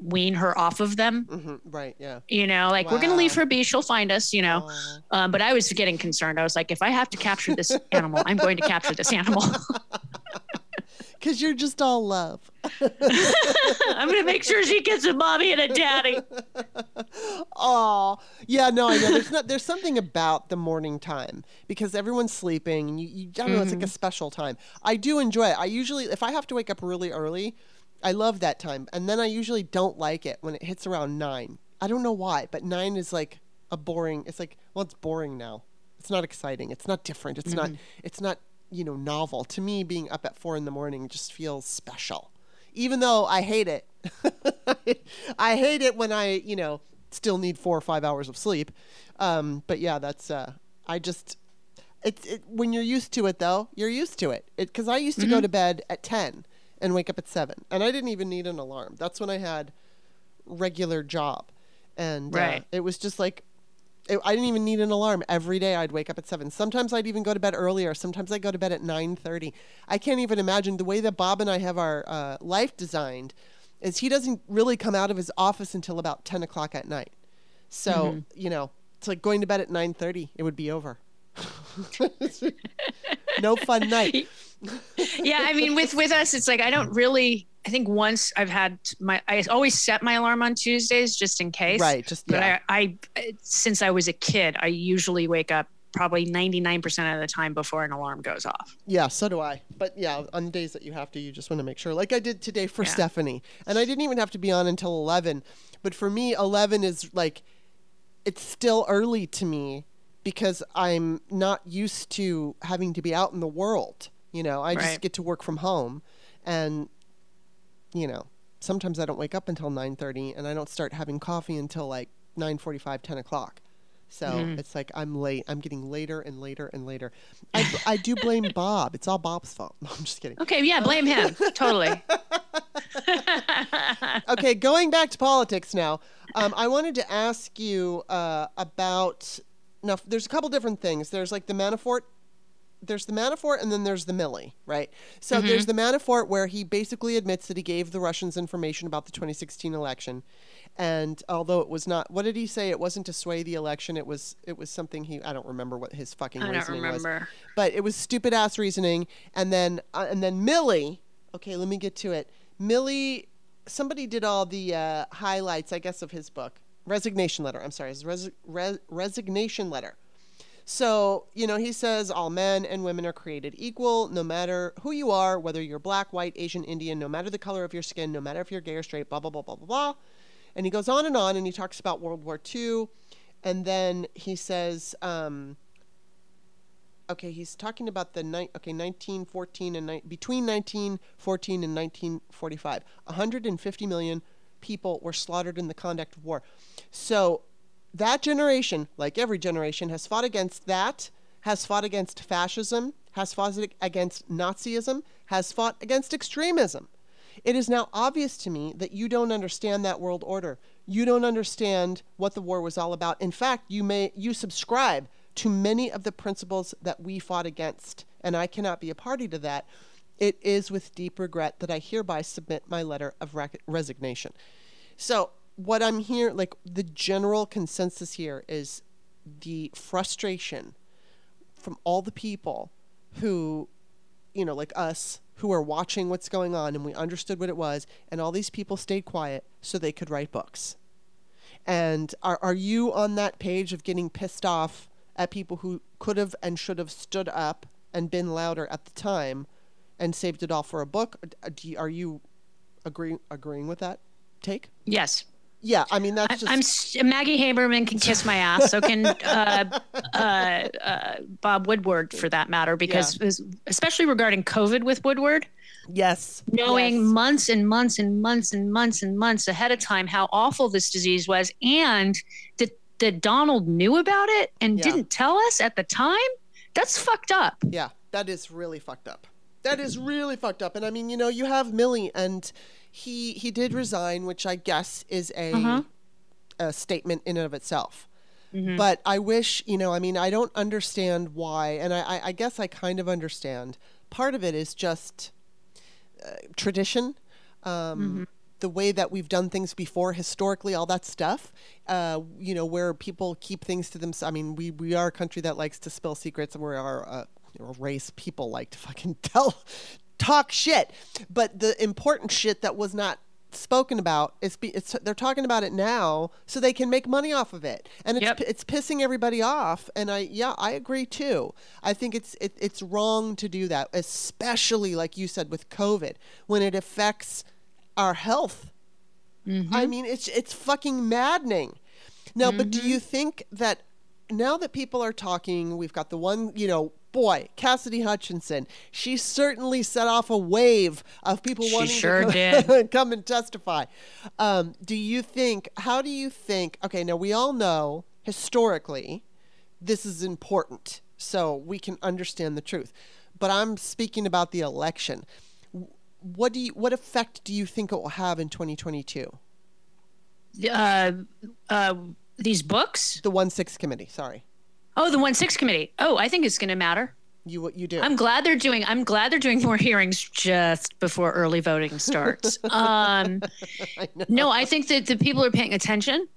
wean her off of them. Mhm, Right. Yeah. You know, like we're gonna leave her be. She'll find us. You know. Um, but I was getting concerned. I was like, if I have to capture this animal, I'm going to capture this animal. Because you're just all love. I'm gonna make sure she gets a mommy and a daddy. Oh, yeah, no, I know. There's not. There's something about the morning time because everyone's sleeping, and you, you I don't know. It's like a special time. I do enjoy it. I usually, if I have to wake up really early, I love that time, and then I usually don't like it when it hits around nine. I don't know why, but nine is like a boring. It's like, well, it's boring now. It's not exciting. It's not different. It's not. It's not. You know, novel. To me, being up at four in the morning just feels special, even though I hate it. I hate it when I, you know, still need four or five hours of sleep. Um, but yeah, that's. Uh, I just. It's it, when you're used to it though. You're used to it. Because I used to go to bed at ten and wake up at seven, and I didn't even need an alarm. That's when I had regular job, and uh, it was just like. It, I didn't even need an alarm. Every day I'd wake up at seven. Sometimes I'd even go to bed earlier. Sometimes I go to bed at nine thirty. I can't even imagine the way that Bob and I have our uh, life designed. Is he doesn't really come out of his office until about ten o'clock at night. So Mm-hmm. you know, it's like going to bed at nine thirty. It would be over. no fun night. yeah, I mean, with with us, it's like I don't really. I think once I've had my, I always set my alarm on Tuesdays just in case. Right, just- But yeah. I, I, since I was a kid, I usually wake up probably ninety nine percent of the time before an alarm goes off. Yeah, so do I. But yeah, on days that you have to, you just want to make sure. Like I did today for Yeah. Stephanie. And I didn't even have to be on until 11. But for me, 11 is like, it's still early to me because I'm not used to having to be out in the world. You know, I just Right. get to work from home. And, you know, sometimes I don't wake up until 9.30 and I don't start having coffee until like 9.45, 10 o'clock. So Mm-hmm. it's like I'm late. I'm getting later and later and later. I, I do blame Bob. It's all Bob's fault. No, I'm just kidding. Okay, yeah, blame him totally. Okay, going back to politics now. Um, I wanted to ask you uh, about. Now, there's a couple different things. There's like the Manafort. There's the Manafort, and then there's the Milley, right? So there's the Manafort where he basically admits that he gave the Russians information about the 2016 election, and although it was not, what did he say? It wasn't to sway the election. It was. It was something he. I don't remember what his fucking I don't reasoning was remember. but it was stupid ass reasoning. And then uh, and then Milley. Okay, let me get to it. Milley. Somebody did all the uh, highlights, I guess, of his book, resignation letter. I'm sorry, his res- re- resignation letter. So, you know, he says all men and women are created equal, no matter who you are, whether you're black, white, Asian, Indian, no matter the color of your skin, no matter if you're gay or straight, blah, blah, blah, blah, blah, blah. And he goes on and on and he talks about World War II. And then he says, um, okay, he's talking about the ni- okay 1914 and ni- between 1914 and 1945, 150 million people were slaughtered in the conduct of war. So that generation, like every generation, has fought against that, has fought against fascism, has fought against Nazism, has fought against extremism. It is now obvious to me that you don't understand that world order. You don't understand what the war was all about. In fact, you may you subscribe to many of the principles that we fought against, and I cannot be a party to that. It is with deep regret that I hereby submit my letter of resignation. So, what I'm here, like the general consensus here is the frustration from all the people who, you know, like us, who are watching what's going on and we understood what it was, and all these people stayed quiet so they could write books. And are, are you on that page of getting pissed off at people who could have and should have stood up and been louder at the time and saved it all for a book? Are you agree, agreeing with that take? Yes. Yeah, I mean that's just. I'm Maggie Haberman can kiss my ass. So can uh, uh, uh, Bob Woodward, for that matter, because yeah. especially regarding COVID with Woodward. Yes. Knowing yes. months and months and months and months and months ahead of time how awful this disease was, and that that Donald knew about it and yeah. didn't tell us at the time. That's fucked up. Yeah, that is really fucked up. That is really fucked up. And I mean, you know, you have Milley, and he he did resign, which I guess is a uh-huh. a statement in and of itself. Mm-hmm. But I wish, you know, I mean, I don't understand why, and I, I guess I kind of understand. Part of it is just uh, tradition, um, mm-hmm. the way that we've done things before, historically, all that stuff. Uh, you know, where people keep things to themselves. I mean, we we are a country that likes to spill secrets, and we are a, a race people like to fucking tell talk shit. But the important shit that was not spoken about is be, it's they're talking about it now so they can make money off of it and it's yep. it's pissing everybody off and i yeah i agree too i think it's it, it's wrong to do that especially like you said with covid when it affects our health mm-hmm. i mean it's it's fucking maddening now mm-hmm. but do mm-hmm. you think that now that people are talking we've got the one you know boy, Cassidy Hutchinson, she certainly set off a wave of people she wanting sure to come, come and testify. Um, do you think, how do you think, okay, now we all know historically this is important so we can understand the truth. But I'm speaking about the election. What do you, what effect do you think it will have in 2022? Uh, uh, these books? The 1 6 committee, sorry. Oh, the one six committee. Oh, I think it's going to matter. You what you do? I'm glad they're doing. I'm glad they're doing more hearings just before early voting starts. um, I no, I think that the people are paying attention.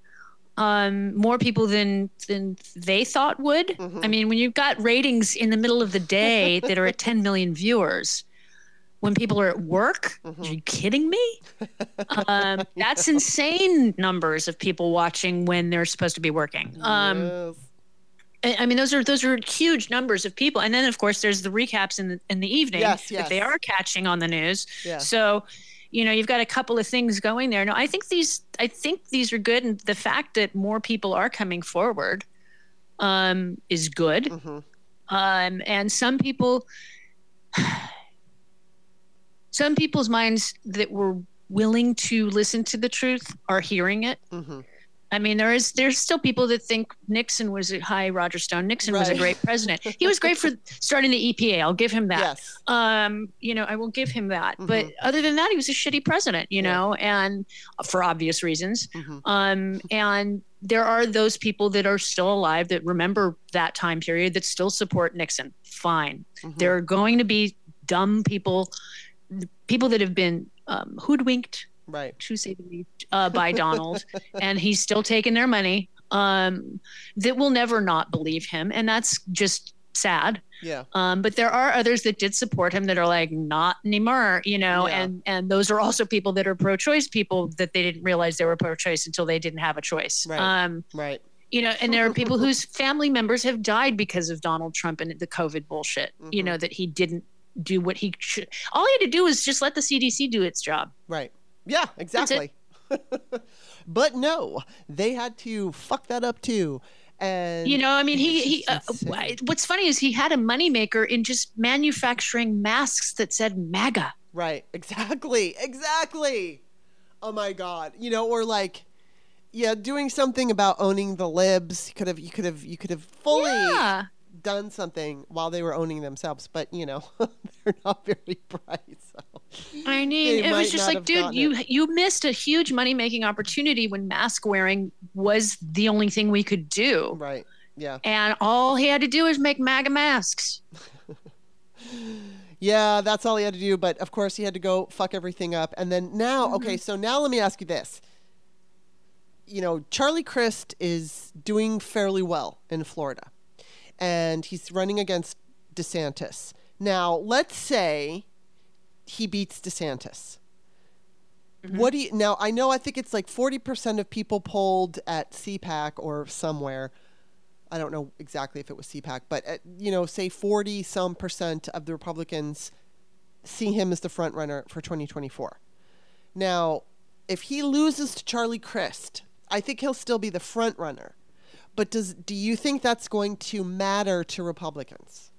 Um, more people than than they thought would. Mm-hmm. I mean, when you've got ratings in the middle of the day that are at 10 million viewers, when people are at work, mm-hmm. are you kidding me? Um, that's insane numbers of people watching when they're supposed to be working. Um, yes. I mean, those are those are huge numbers of people, and then of course there's the recaps in the in the evening yes, yes. that they are catching on the news. Yeah. So, you know, you've got a couple of things going there. No, I think these I think these are good, and the fact that more people are coming forward um, is good. Mm-hmm. Um, and some people, some people's minds that were willing to listen to the truth are hearing it. Mm-hmm. I mean, there is there's still people that think Nixon was a high Roger Stone. Nixon right. was a great president. he was great for starting the EPA. I'll give him that. Yes. Um, you know, I will give him that. Mm-hmm. But other than that, he was a shitty president. You yeah. know, and for obvious reasons. Mm-hmm. Um, and there are those people that are still alive that remember that time period that still support Nixon. Fine. Mm-hmm. There are going to be dumb people, people that have been um, hoodwinked right. To say the least uh, by donald. And he's still taking their money. Um, that will never not believe him. And that's just sad. Yeah. Um, but there are others that did support him that are like not anymore you know yeah. and and those are also people that are pro-choice people that they didn't realize they were pro-choice until they didn't have a choice. Right. Um, right. you know and there are people whose family members have died because of donald trump and the covid bullshit mm-hmm. you know that he didn't do what he should. All he had to do was just let the cdc do its job. Right yeah, exactly. but no, they had to fuck that up too. And You know, I mean, he he. Uh, what's funny is he had a moneymaker in just manufacturing masks that said MAGA. Right. Exactly. Exactly. Oh my god. You know, or like yeah, doing something about owning the libs. You could have you could have you could have fully Yeah. Done something while they were owning themselves, but you know, they're not very bright. So I mean, it was just like, dude, you you missed a huge money making opportunity when mask wearing was the only thing we could do, right. Yeah. and all he had to do was make MAGA masks. Yeah, that's all he had to do, but of course he had to go fuck everything up. And then now, mm-hmm. okay, so now let me ask you this. You know, Charlie Crist is doing fairly well in Florida. And he's running against DeSantis. Now, let's say he beats DeSantis. Mm-hmm. What do you now? I know I think it's like 40% of people polled at CPAC or somewhere. I don't know exactly if it was CPAC, but at, you know, say 40 some percent of the Republicans see him as the front runner for 2024. Now, if he loses to Charlie Crist, I think he'll still be the front runner. But does do you think that's going to matter to Republicans?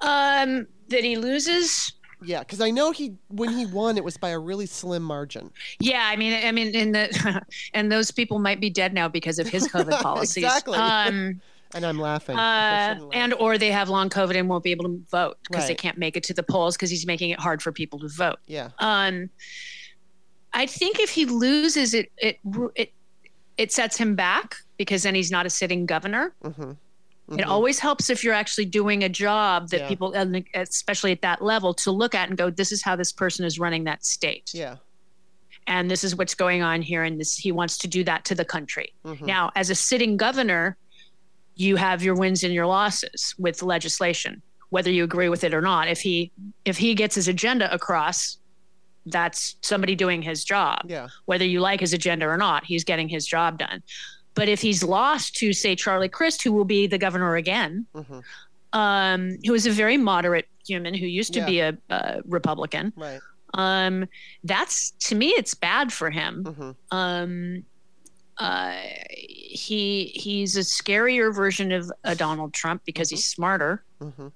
Um, that he loses. Yeah, because I know he when he won, it was by a really slim margin. Yeah, I mean, I mean, in the and those people might be dead now because of his COVID policies. Exactly. Um, And I'm laughing. Uh, and or they have long COVID and won't be able to vote because they can't make it to the polls because he's making it hard for people to vote. yeah, Um, I think if he loses, it it it it sets him back because then he's not a sitting governor. hmm It always helps if you're actually doing a job that Yeah. people, especially at that level, to look at and go, "This is how this person is running that state." yeah, and this is what's going on here and this he wants to do that to the country Mhm. now as a sitting governor you have your wins and your losses with legislation whether you agree with it or not if he if he gets his agenda across that's somebody doing his job. Yeah, whether you like his agenda or not he's getting his job done. But if he's lost to say charlie crist who will be the governor again hmm um, who is a very moderate human who used to Yeah. be a, a republican right. um, that's to me it's bad for him. Hmm um uh he he's a scarier version of a Donald Trump because he's smarter. Hmm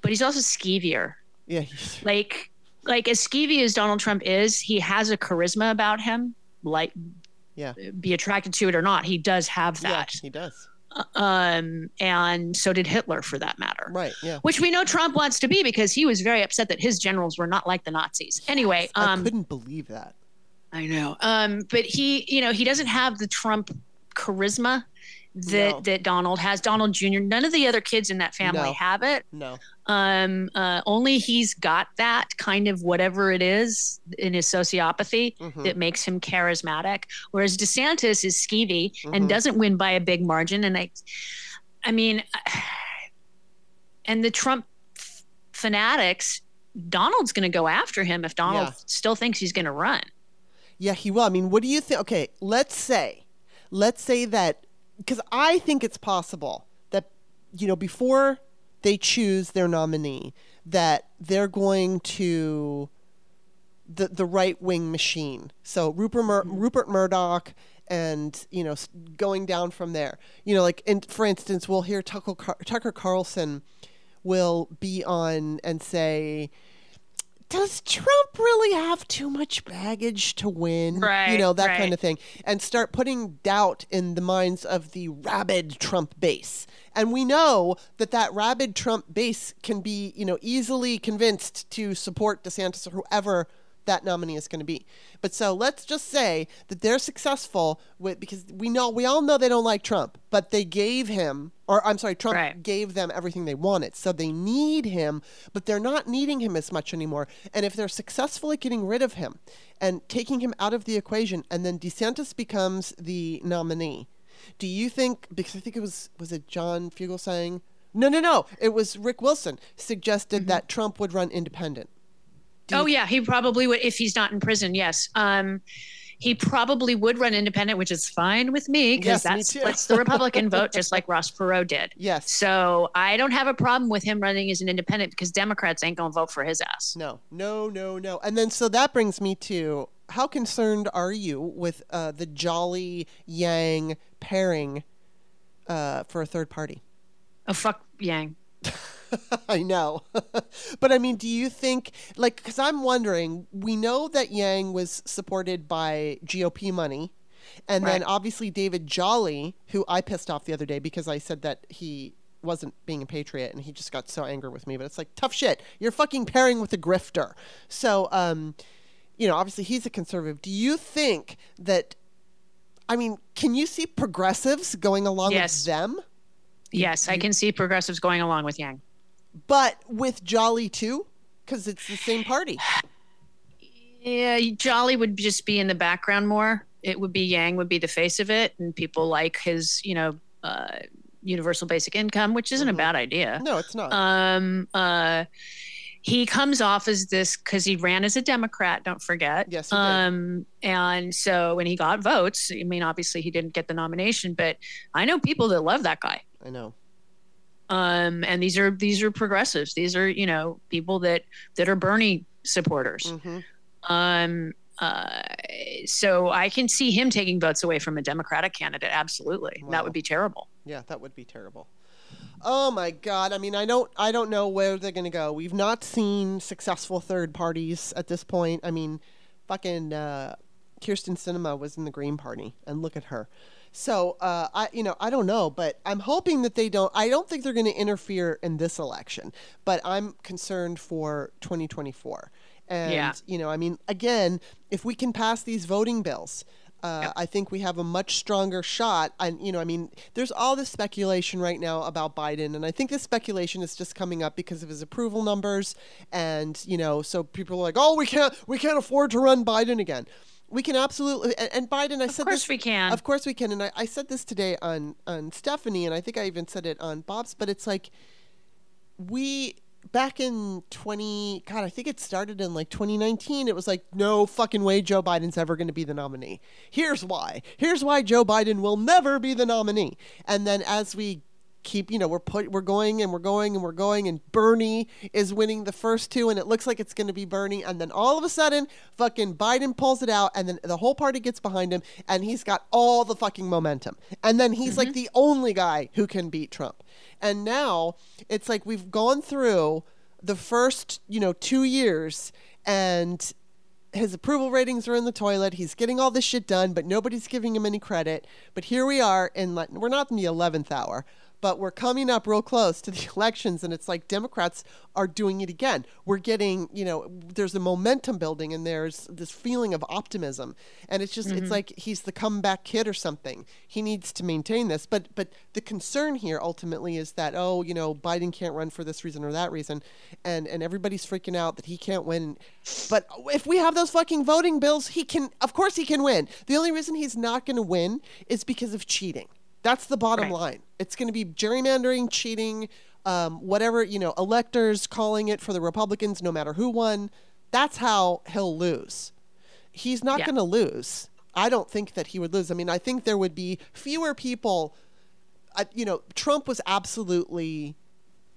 but he's also skeevier. Yeah, like like as skeevy as Donald Trump is he has a charisma about him like Yeah. be attracted to it or not he does have yeah, that he does. um and so did Hitler for that matter Right. Yeah. which we know Trump wants to be because he was very upset that his generals were not like the Nazis anyway I um couldn't believe that. I know. Um, but he, you know, he doesn't have the Trump charisma that No. that Donald has. Donald Jr. None of the other kids in that family No. have it. No. Um, uh, only he's got that kind of whatever it is in his sociopathy Mhm. that makes him charismatic. Whereas DeSantis is skeevy Mhm. and doesn't win by a big margin. And I, I mean, and the Trump f- fanatics. Donald's going to go after him if Donald Yeah. still thinks he's going to run. Yeah, he will. I mean, what do you think? Okay, let's say, let's say that, because I think it's possible that, you know, before they choose their nominee, that they're going to the the right wing machine. So Rupert Mur- mm-hmm. Rupert Murdoch and you know going down from there. You know, like in, for instance, we'll hear Tucker Car- Tucker Carlson will be on and say does Trump really have too much baggage to win? You know, that right. kind of thing. And start putting doubt in the minds of the rabid Trump base. And we know that that rabid Trump base can be, you know, easily convinced to support DeSantis or whoever that nominee is going to be. But so let's just say that they're successful with because we know we all know they don't like Trump, but they gave him or I'm sorry, Trump Right. gave them everything they wanted. So they need him, but they're not needing him as much anymore. And if they're successful at getting rid of him and taking him out of the equation and then DeSantis becomes the nominee, do you think because I think it was was it John Fugelsang? No, no, no. It was Rick Wilson suggested mm-hmm. that Trump would run independent. Oh you- yeah, he probably would if he's not in prison. Yes, um, he probably would run independent, which is fine with me Yes, because me that splits the Republican vote, just like Ross Perot did. Yes. So I don't have a problem with him running as an independent because Democrats ain't gonna vote for his ass. No, no, no, no. And then so that brings me to how concerned are you with uh, the jolly yang pairing uh, for a third party. Oh fuck Yang. I know. but I mean, do you think, like, because I'm wondering, we know that Yang was supported by GOP money. And then obviously David Jolly, who I pissed off the other day because I said that he wasn't being a patriot and he just got so angry with me. But it's like, tough shit. You're fucking pairing with a grifter. So, um, you know, obviously he's a conservative. Do you think that, I mean, can you see progressives going along Yes. with them? Yes, I can see progressives going along with Yang. But with Jolly too, because it's the same party. Yeah, Jolly would just be in the background more. It would be Yang would be the face of it, and people like his, you know, uh, universal basic income, which isn't Mhm. a bad idea. No, it's not. Um, uh, he comes off as this because he ran as a Democrat. Don't forget. Yes, he did. Um, and so when he got votes, I mean, obviously he didn't get the nomination, but I know people that love that guy. I know. Um, and these are these are progressives. These are you know people that that are Bernie supporters. hmm Um, uh, so I can see him taking votes away from a Democratic candidate. Absolutely, Wow. that would be terrible. Yeah, that would be terrible. Oh my god! I mean, I don't, I don't know where they're gonna go. We've not seen successful third parties at this point. I mean, fucking uh, Kyrsten Sinema was in the Green Party, and look at her. So, uh, I, you know, I don't know, but I'm hoping that they don't. I don't think they're going to interfere in this election, but I'm concerned for 2024. And Yeah. you know, I mean, again, if we can pass these voting bills, uh, I think we have a much stronger shot. And you know, I mean, there's all this speculation right now about Biden, and I think this speculation is just coming up because of his approval numbers, and you know, so people are like, "Oh, we can't, we can't afford to run Biden again." We can absolutely, and, and Biden. I Of said course this, we can. Of course we can, and I, I said this today on on Stephanie, and I think I even said it on Bob's. But it's like we back in 20 god i think it started in like 2019 it was like no fucking way joe biden's ever going to be the nominee here's why here's why joe biden will never be the nominee and then as we keep you know we're put we're going and we're going and we're going and bernie is winning the first two and it looks like it's going to be bernie and then all of a sudden fucking biden pulls it out and then the whole party gets behind him and he's got all the fucking momentum and then he's like mm-hmm. the only guy who can beat trump and now it's like we've gone through the first, you know, two years and his approval ratings are in the toilet. He's getting all this shit done, but nobody's giving him any credit. But here we are in we're not in the 11th hour, but we're coming up real close to the elections and it's like Democrats are doing it again. We're getting, you know, there's a momentum building and there's this feeling of optimism. And it's just it's mm-hmm. like he's the comeback kid or something. He needs to maintain this. But but the concern here ultimately is that oh, you know, Biden can't run for this reason or that reason and and everybody's freaking out that he can't win. But if we have those fucking voting bills, he can of course he can win. The only reason he's not going to win is because of cheating. That's the bottom Right. line. It's going to be gerrymandering, cheating, um, whatever, you know, electors calling it for the Republicans, no matter who won. That's how he'll lose. He's not Yeah. going to lose. I don't think that he would lose. I mean, I think there would be fewer people. I, you know, Trump was absolutely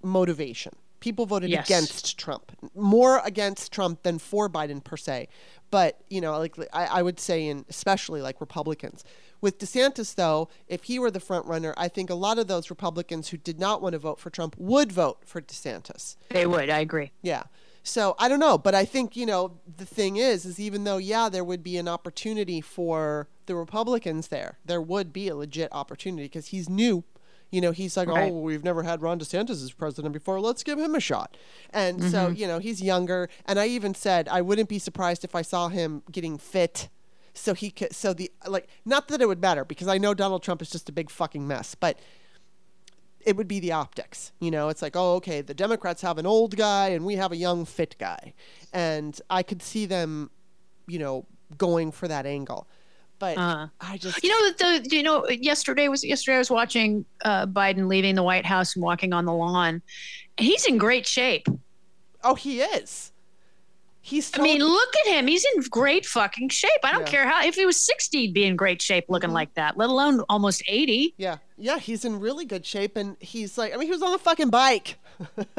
motivation. People voted Yes. against Trump, more against Trump than for Biden per se. But you know, like I, I would say, in especially like Republicans. With DeSantis, though, if he were the front runner, I think a lot of those Republicans who did not want to vote for Trump would vote for DeSantis. They would. I agree. Yeah. So I don't know, but I think you know the thing is, is even though yeah, there would be an opportunity for the Republicans there, there would be a legit opportunity because he's new. You know, he's like, Right. oh, we've never had Ron DeSantis as president before. Let's give him a shot. And so mm-hmm. you know, he's younger. And I even said I wouldn't be surprised if I saw him getting fit. So he could, so the like, not that it would matter because I know Donald Trump is just a big fucking mess, but it would be the optics. You know, it's like, oh, okay, the Democrats have an old guy and we have a young, fit guy. And I could see them, you know, going for that angle. But Uh. I just, You know, the you know yesterday was yesterday I was watching uh, Biden leaving the White House and walking on the lawn. He's in great shape. oh, he is. He's. I mean, look at him. He's in great fucking shape. I don't Yeah. care how. If he was 60, he'd be in great shape looking Mhm. like that, let alone almost 80. yeah, yeah, he's in really good shape, and he's like, I mean, he was on a fucking bike.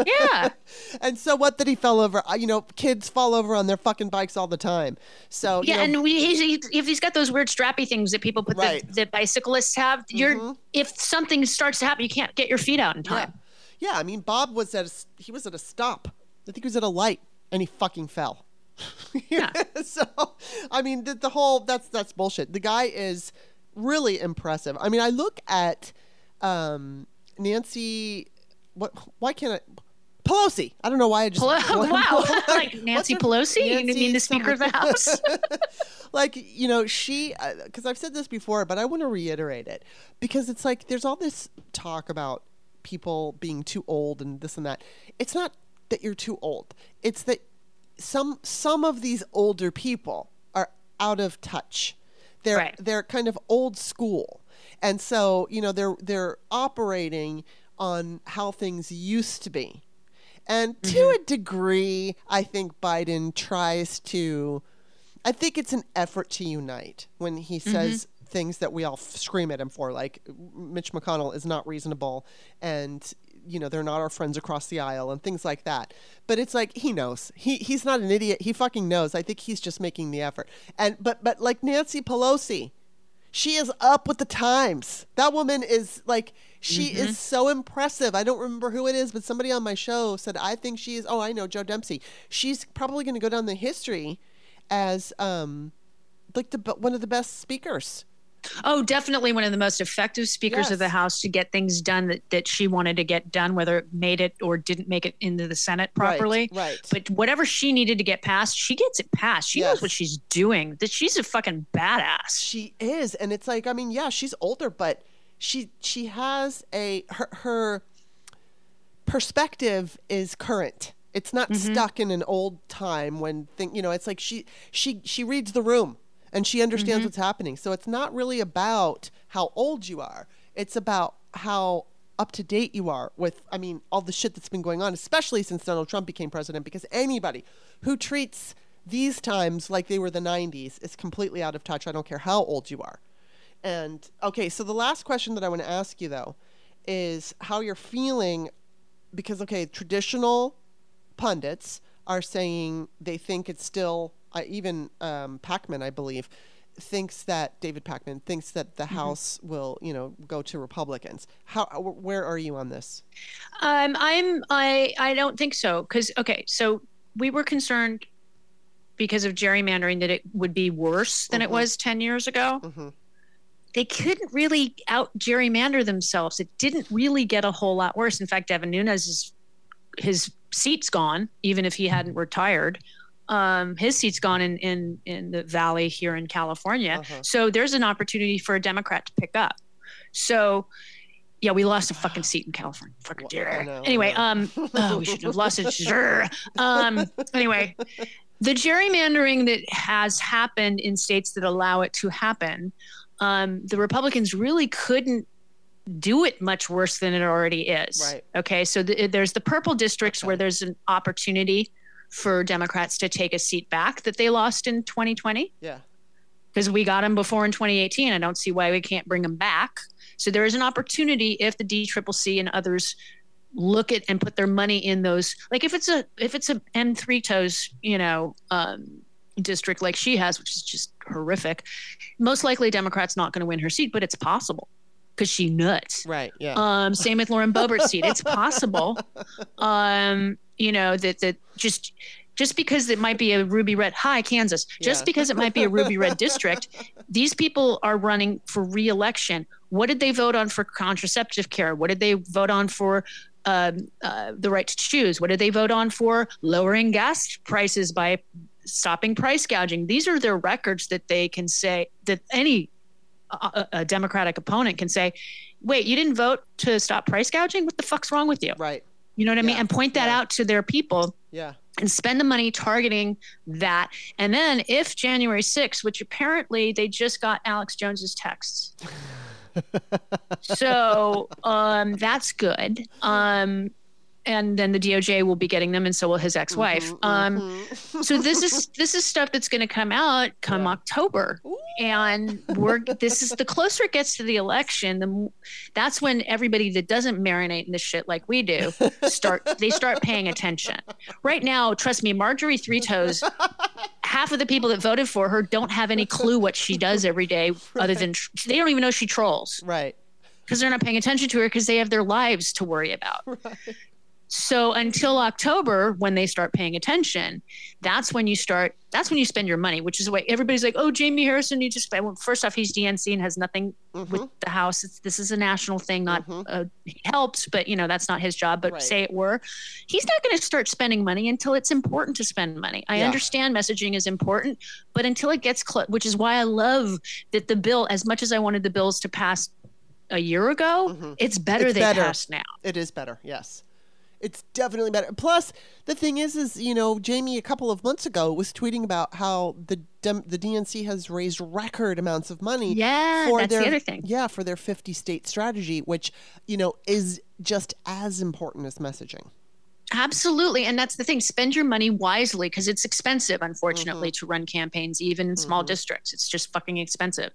Yeah. and so what? That he fell over. Uh, You know, kids fall over on their fucking bikes all the time. So you Yeah, know, and we, he's, he, if he's got those weird strappy things that people put Right. the, the bicyclists have, you're Mhm. if something starts to happen, you can't get your feet out in time. yeah. I mean, Bob was at a, he was at a stop. I think he was at a light, and he fucking fell. Yeah. so, I mean, the, the whole that's that's bullshit. The guy is really impressive. I mean, I look at um, Nancy. What? Why can't I? Pelosi. I don't know why I just. Pelo- wow, like Nancy Pelosi. you Nancy mean the Speaker of the. House? like you know she because i've said this before but i want to reiterate it because it's like there's all this talk about people being too old and this and that it's not that you're too old it's that some some of these older people are out of touch they're Right. they're kind of old school and so you know they're they're operating on how things used to be and to Mm-hmm. a degree i think biden tries to I think it's an effort to unite when he Mm-hmm. says things that we all f- scream at him for, like Mitch McConnell is not reasonable, and you know they're not our friends across the aisle, and things like that. But it's like he knows he he's not an idiot. He fucking knows. I think he's just making the effort. And but but like Nancy Pelosi, she is up with the times. That woman is like she is so impressive. I don't remember who it is, but somebody on my show said I think she is. Oh, I know Joe Dempsey. She's probably going to go down the history as um like the one of the best speakers. Oh, definitely one of the most effective speakers of the House to get things done that, that she wanted to get done, whether it made it or didn't make it into the Senate properly. Right. right. But whatever she needed to get passed, she gets it passed. She Yes. knows what she's doing. That she's a fucking badass. she is and it's like I mean, yeah, she's older, but she she has a her her perspective is current. It's not mm-hmm. stuck in an old time when thing you know, it's like she she she reads the room and she understands mm-hmm. what's happening. So it's not really about how old you are. It's about how up to date you are with I mean all the shit that's been going on, especially since Donald Trump became president because anybody who treats these times like they were the 90s is completely out of touch. I don't care how old you are. And okay, so the last question that I want to ask you though is how you're feeling because okay, traditional pundits are saying they think it's still uh, even um, Pakman, I believe, thinks that David Pakman thinks that the House will, you know, go to Republicans. How where are you on this? Um, I'm I I don't think so because okay, so we were concerned because of gerrymandering that it would be worse than it Mhm. was ten years ago. Mhm. They couldn't really out gerrymander themselves. It didn't really get a whole lot worse. In fact, Devin Nunes is his seat's gone, even if he hadn't retired. Um, his seat's gone in in in the valley here in California. Uh-huh. So there's an opportunity for a Democrat to pick up. So yeah, we lost a fucking seat in California. Fucking Well, Anyway, um, oh, we shouldn't have lost it. Sure. Um, anyway, the gerrymandering that has happened in states that allow it to happen, um, the Republicans really couldn't do it much worse than it already is. Right. Okay. So the, there's the purple districts Okay. where there's an opportunity for Democrats to take a seat back that they lost in 2020 Yeah. because we got them before in 2018. I don't see why we can't bring them back. So there is an opportunity if the DCCC and others look at and put their money in those. Like if it's a if it's a M three toes, you know, um, district like she has, which is just horrific. Most likely, Democrats not going to win her seat, but it's possible because she nuts. Right. Yeah. Um, same with Lauren Boebert's seat. It's possible, um, you know, that that just just because it might be a ruby red hi Kansas, just Yeah. because it might be a ruby red district, these people are running for reelection. What did they vote on for contraceptive care? What did they vote on for um, uh, the right to choose? What did they vote on for lowering gas prices by stopping price gouging? These are their records that they can say that any a, a Democratic opponent can say, wait, you didn't vote to stop price gouging? What the fuck's wrong with you? right. You know what I mean? And point that yeah. out to their people Yeah. and spend the money targeting that. And then if January 6th, which apparently they just got Alex Jones's texts. so um, that's good. Um, and then the DOJ will be getting them, and so will his ex-wife. Mhm, Um, mhm. so this is this is stuff that's going to come out come Yeah. October, and we're this is the closer it gets to the election, the that's when everybody that doesn't marinate in this shit like we do start they start paying attention. Right now, trust me, Marjorie Three Toes. Half of the people that voted for her don't have any clue what she does every day, other than tr- they don't even know she trolls right. because they're not paying attention to her because they have their lives to worry about. Right. So until October, when they start paying attention, that's when you start. That's when you spend your money, which is the way everybody's like, "Oh, Jamie Harrison, you just spend." Well, first off, he's DNC and has nothing with Mhm. the House. It's, this is a national thing, not Mhm. uh, he helped, but you know that's not his job. But Right. say it were, he's not going to start spending money until it's important to spend money. I Yeah. understand messaging is important, but until it gets close, which is why I love that the bill, as much as I wanted the bills to pass a year ago, Mhm. it's better It's they better. passed now. It is better, yes. It's definitely better. Plus, the thing is, is you know, Jamie a couple of months ago was tweeting about how the the DNC has raised record amounts of money. Yeah, for that's their, the other thing. Yeah, for their 50 state strategy, which you know is just as important as messaging. Absolutely. And that's the thing. Spend your money wisely because it's expensive, unfortunately, to run campaigns, even in small Mhm. districts. It's just fucking expensive.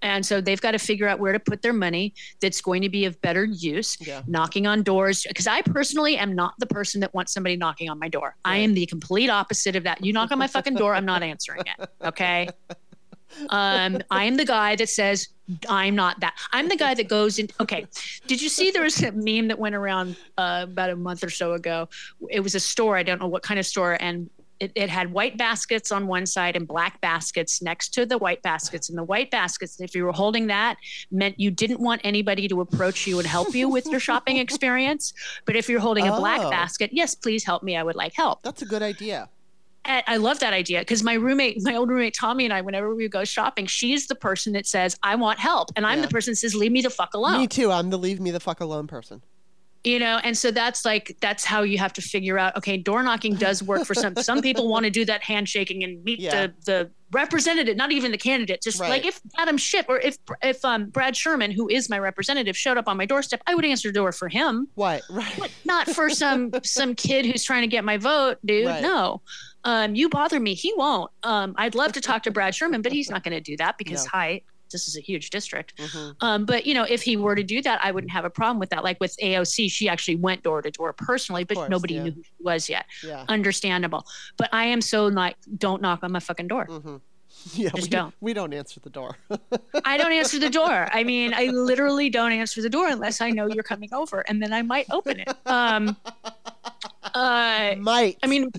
And so they've got to figure out where to put their money that's going to be of better use. Yeah. Knocking on doors. Because I personally am not the person that wants somebody knocking on my door. I am the complete opposite of that. You knock on my fucking door, I'm not answering it. Okay. Um, I am the guy that says, I'm not that. I'm the guy that goes in. Okay. Did you see there was a meme that went around uh, about a month or so ago? It was a store. I don't know what kind of store. And it, it had white baskets on one side and black baskets next to the white baskets. And the white baskets, if you were holding that, meant you didn't want anybody to approach you and help you with your shopping experience. But if you're holding a black Oh. basket, yes, please help me. I would like help. That's a good idea. And I love that idea because my roommate, my old roommate Tommy, and I, whenever we go shopping, she's the person that says, I want help. And I'm Yeah. the person that says, leave me the fuck alone. Me too. I'm the leave me the fuck alone person. You know, and so that's like, that's how you have to figure out, okay, door knocking does work for some. some people want to do that handshaking and meet Yeah. the, the representative, not even the candidate. Just Right. like if Adam Schiff or if, if um, Brad Sherman, who is my representative, showed up on my doorstep, I would answer the door for him. What? Right. But not for some some kid who's trying to get my vote, dude. Right. No. Um, you bother me. He won't. Um, I'd love to talk to Brad Sherman, but he's not going to do that because No. hi, this is a huge district. Mhm. Um, but you know, if he were to do that, I wouldn't have a problem with that. Like with AOC, she actually went door to door personally, but course, nobody yeah. knew who she was yet. Yeah. Understandable. But I am so like, don't knock on my fucking door. Mm-hmm. Yeah. Just we don't. We don't answer the door. I don't answer the door. I mean, I literally don't answer the door unless I know you're coming over, and then I might open it. Um, uh, Might. I mean,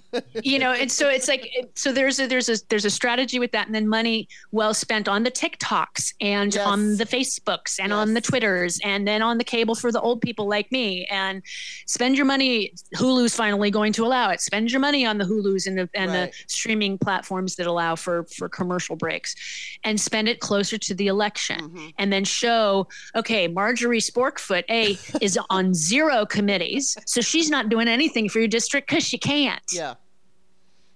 you know, and so it's like, so there's a there's a there's a strategy with that, and then money well spent on the TikToks and Yes. on the Facebooks and on the Twitters, and then on the cable for the old people like me, and spend your money. Hulu's finally going to allow it. Spend your money on the Hulu's and the and Right. the streaming platforms that allow for for commercial breaks, and spend it closer to the election Mhm. and then show, okay, Marjorie Sporkfoot A is on zero committees, so she's not doing anything for your district because she can't. Yeah.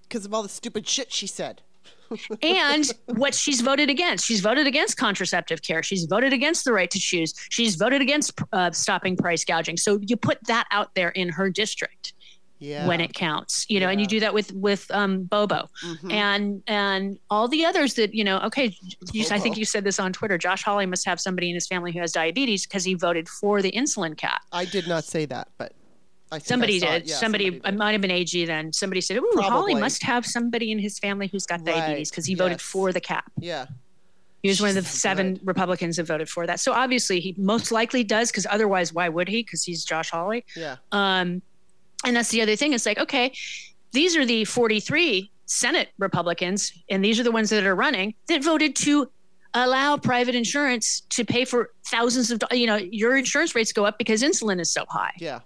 Because of all the stupid shit she said. And what she's voted against, she's voted against contraceptive care. She's voted against the right to choose. She's voted against uh, stopping price gouging. So you put that out there in her district Yeah. when it counts, you know, and you do that with with um, Bobo Mhm. and and all the others that you know. Okay, you, I think you said this on Twitter. Josh Hawley must have somebody in his family who has diabetes because he voted for the insulin cap. I did not say that, but I think I Somebody did. Yeah, somebody, did. it might have been AG then. Somebody said, "Ooh, Hawley must have somebody in his family who's got diabetes because he voted for the cap." Yeah. He was one of the so seven good. Republicans that voted for that. So obviously, he most likely does because otherwise, why would he? Because he's Josh Hawley. Yeah. Um, and that's the other thing. It's like, okay, these are the 43 Senate Republicans, and these are the ones that are running that voted to allow private insurance to pay for thousands of, do- you know, your insurance rates go up because insulin is so high. Yeah.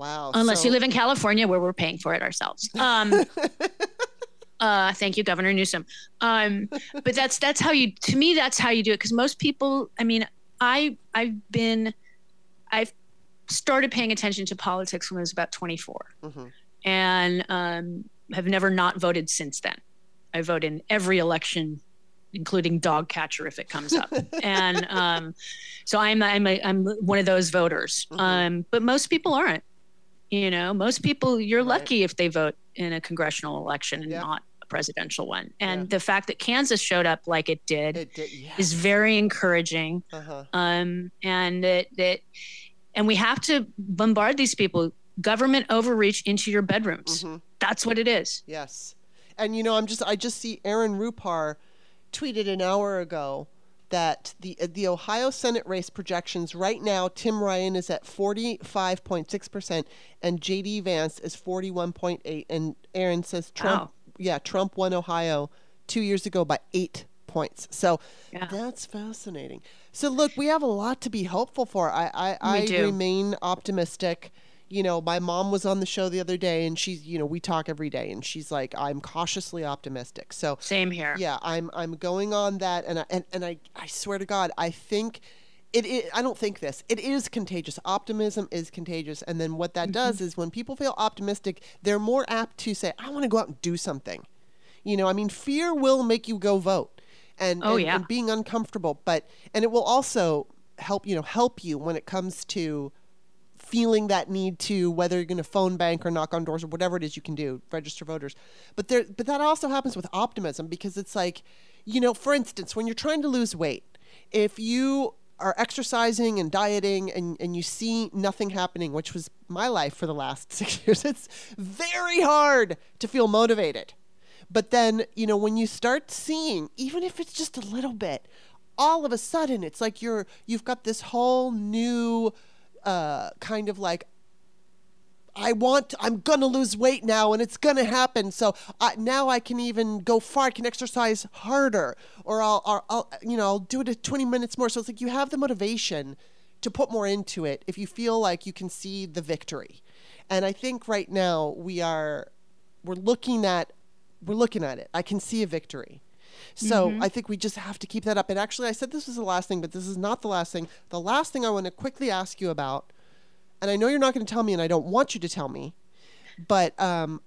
Wow. Unless so- you live in California where we're paying for it ourselves. Um, uh, thank you, Governor Newsom. Um, but that's that's how you. To me, that's how you do it. Because most people, I mean, I I've been, I've started paying attention to politics when I was about 24, Mhm. and um, have never not voted since then. I vote in every election including dog catcher if it comes up and um, So I'm I'm a, I'm one of those voters. Mhm. Um, but most people aren't. You know, most people you're Right. lucky if they vote in a congressional election and Yeah. not a presidential one. And Yeah. the fact that Kansas showed up like it did It did. Yeah. is very encouraging. uh-huh. Um, and that that and we have to bombard these people. Government overreach into your bedrooms. Mhm. That's what it is. Yes. And you know, I'm just I just see Aaron Rupar tweeted an hour ago that the uh, the Ohio Senate race projections right now Tim Ryan is at 45.6% and JD Vance is 41.8 and Aaron says Trump Wow. yeah, Trump won Ohio 2 years ago by 8 points. So Yeah. that's fascinating. So look, we have a lot to be hopeful for. I I, I remain optimistic. You know, my mom was on the show the other day and she's, you know, we talk every day and she's like, I'm cautiously optimistic. So Same here. yeah, I'm I'm going on that and I, and, and I I swear to God, I think it, it I don't think this. It is contagious. Optimism is contagious. And then what that Mm-hmm. does is when people feel optimistic, they're more apt to say, I want to go out and do something. You know, I mean, fear will make you go vote. And, Oh, and, yeah. and being uncomfortable, but and it will also help, you know, help you when it comes to feeling that need to whether you're going to phone bank or knock on doors or whatever it is you can do register voters. But there but that also happens with optimism because it's like you know for instance when you're trying to lose weight if you are exercising and dieting and, and you see nothing happening which was my life for the last six years it's very hard to feel motivated. But then, you know, when you start seeing, even if it's just a little bit, all of a sudden it's like you're you've got this whole new uh, kind of like I want I'm gonna lose weight now and it's gonna happen. So I, now I can even go far. I can exercise harder, or I'll, or I'll you know I'll do it at 20 minutes more. So it's like you have the motivation to put more into it if you feel like you can see the victory. And I think right now we are we're looking at we're looking at it. I can see a victory. So I think we just have to keep that up. And actually, I said this was the last thing, but this is not the last thing. The last thing I want to quickly ask you about, and I know you're not going to tell me, and I don't want you to tell me, but um,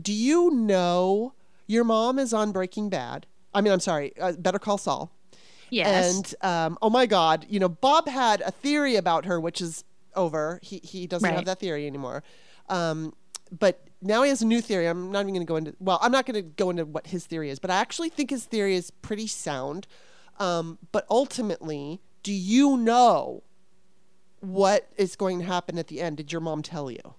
do you know your mom is on Breaking Bad? I mean, I'm sorry, uh, Better Call Saul. Yes. And um, oh my God, you know, Bob had a theory about her, which is over. He he doesn't have that theory anymore. Um, but now he has a new theory. I'm not even going to go into. Well, I'm not going to go into what his theory is, but I actually think his theory is pretty sound. Um, but ultimately, do you know what is going to happen at the end? Did your mom tell you?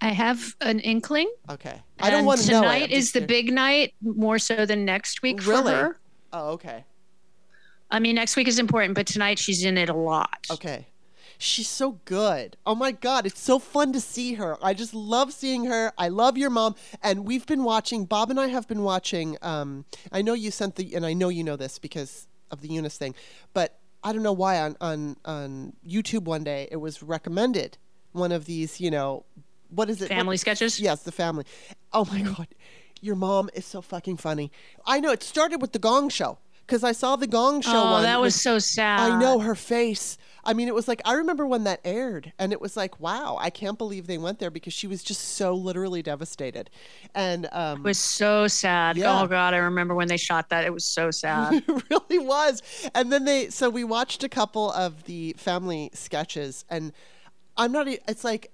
I have an inkling. Okay, I don't want to know. Tonight is the big night, more so than next week Really? for her. Oh, okay. I mean, next week is important, but tonight she's in it a lot. Okay. She's so good. Oh my God. It's so fun to see her. I just love seeing her. I love your mom. And we've been watching, Bob and I have been watching. Um, I know you sent the, and I know you know this because of the Eunice thing, but I don't know why on, on, on YouTube one day it was recommended one of these, you know, what is it? What- Family sketches? Yes, the family. Oh my God. Your mom is so fucking funny. I know it started with the Gong Show because I saw the Gong Show Oh, one. that was so sad. I know her face. I mean, it was like I remember when that aired, and it was like, wow, I can't believe they went there because she was just so literally devastated, and um, It was so sad. Yeah. Oh God, I remember when they shot that. It was so sad. it really was. And then they, so we watched a couple of the family sketches, and I'm not. It's like,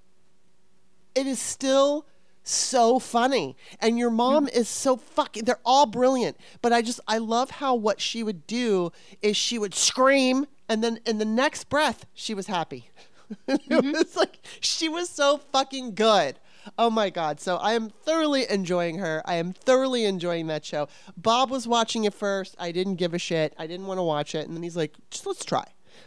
it is still so funny, and your mom is so fucking. They're all brilliant, but I just I love how what she would do is she would scream, and then in the next breath she was happy. it mm-hmm. was like she was so fucking good. Oh my god. So I am thoroughly enjoying her. I am thoroughly enjoying that show. Bob was watching it first. I didn't give a shit. I didn't want to watch it. And then he's like, just let's try.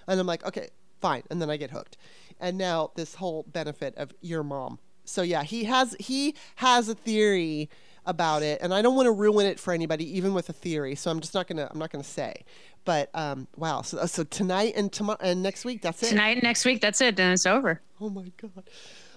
And I'm like, okay, fine. And then I get hooked. And now this whole benefit of your mom. So yeah, he has he has a theory about it, and I don't want to ruin it for anybody, even with a theory. So I'm just not gonna I'm not gonna say. But um, wow. So so tonight and tomorrow and next week, that's it. tonight, and next week, that's it. Then it's over. Oh my god.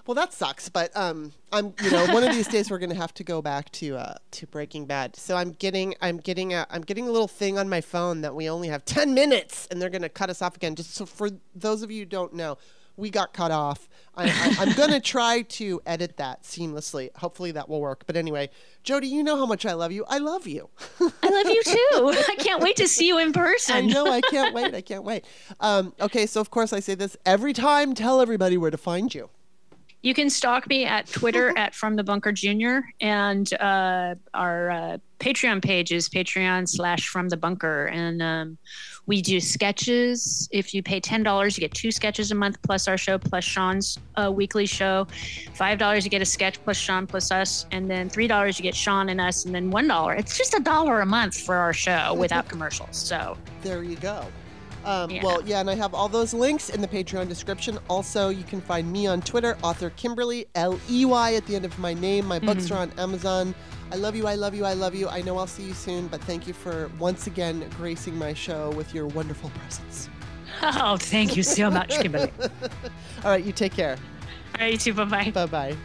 Well, that sucks, but um, I'm you know one of these days we're gonna have to go back to uh, to Breaking Bad. So I'm getting I'm getting a I'm getting a little thing on my phone that we only have ten minutes, and they're gonna cut us off again. Just so for those of you who don't know, we got cut off. I, I, I'm going to try to edit that seamlessly. Hopefully that will work. But anyway, Jody, you know how much I love you. I love you. I love you too. I can't wait to see you in person. I know. I can't wait. I can't wait. Um, okay, so of course I say this every time. Tell everybody where to find you. You can stalk me at Twitter at From the Bunker Junior, and uh, our uh, Patreon page is Patreon slash From the Bunker, and um, we do sketches. If you pay ten dollars, you get two sketches a month plus our show plus Sean's uh, weekly show. Five dollars, you get a sketch plus Sean plus us, and then three dollars, you get Sean and us, and then one dollar. It's just a dollar a month for our show without commercials. So There you go. Um, Yeah. Well, yeah, and I have all those links in the Patreon description. Also, you can find me on Twitter, author Kimberly, L E Y at the end of my name. My books Mm-hmm. are on Amazon. I love you, I love you, I love you. I know I'll see you soon, but thank you for once again gracing my show with your wonderful presence. oh, thank you so much, Kimberly. All right, you take care. All right, you too. Bye bye. Bye bye.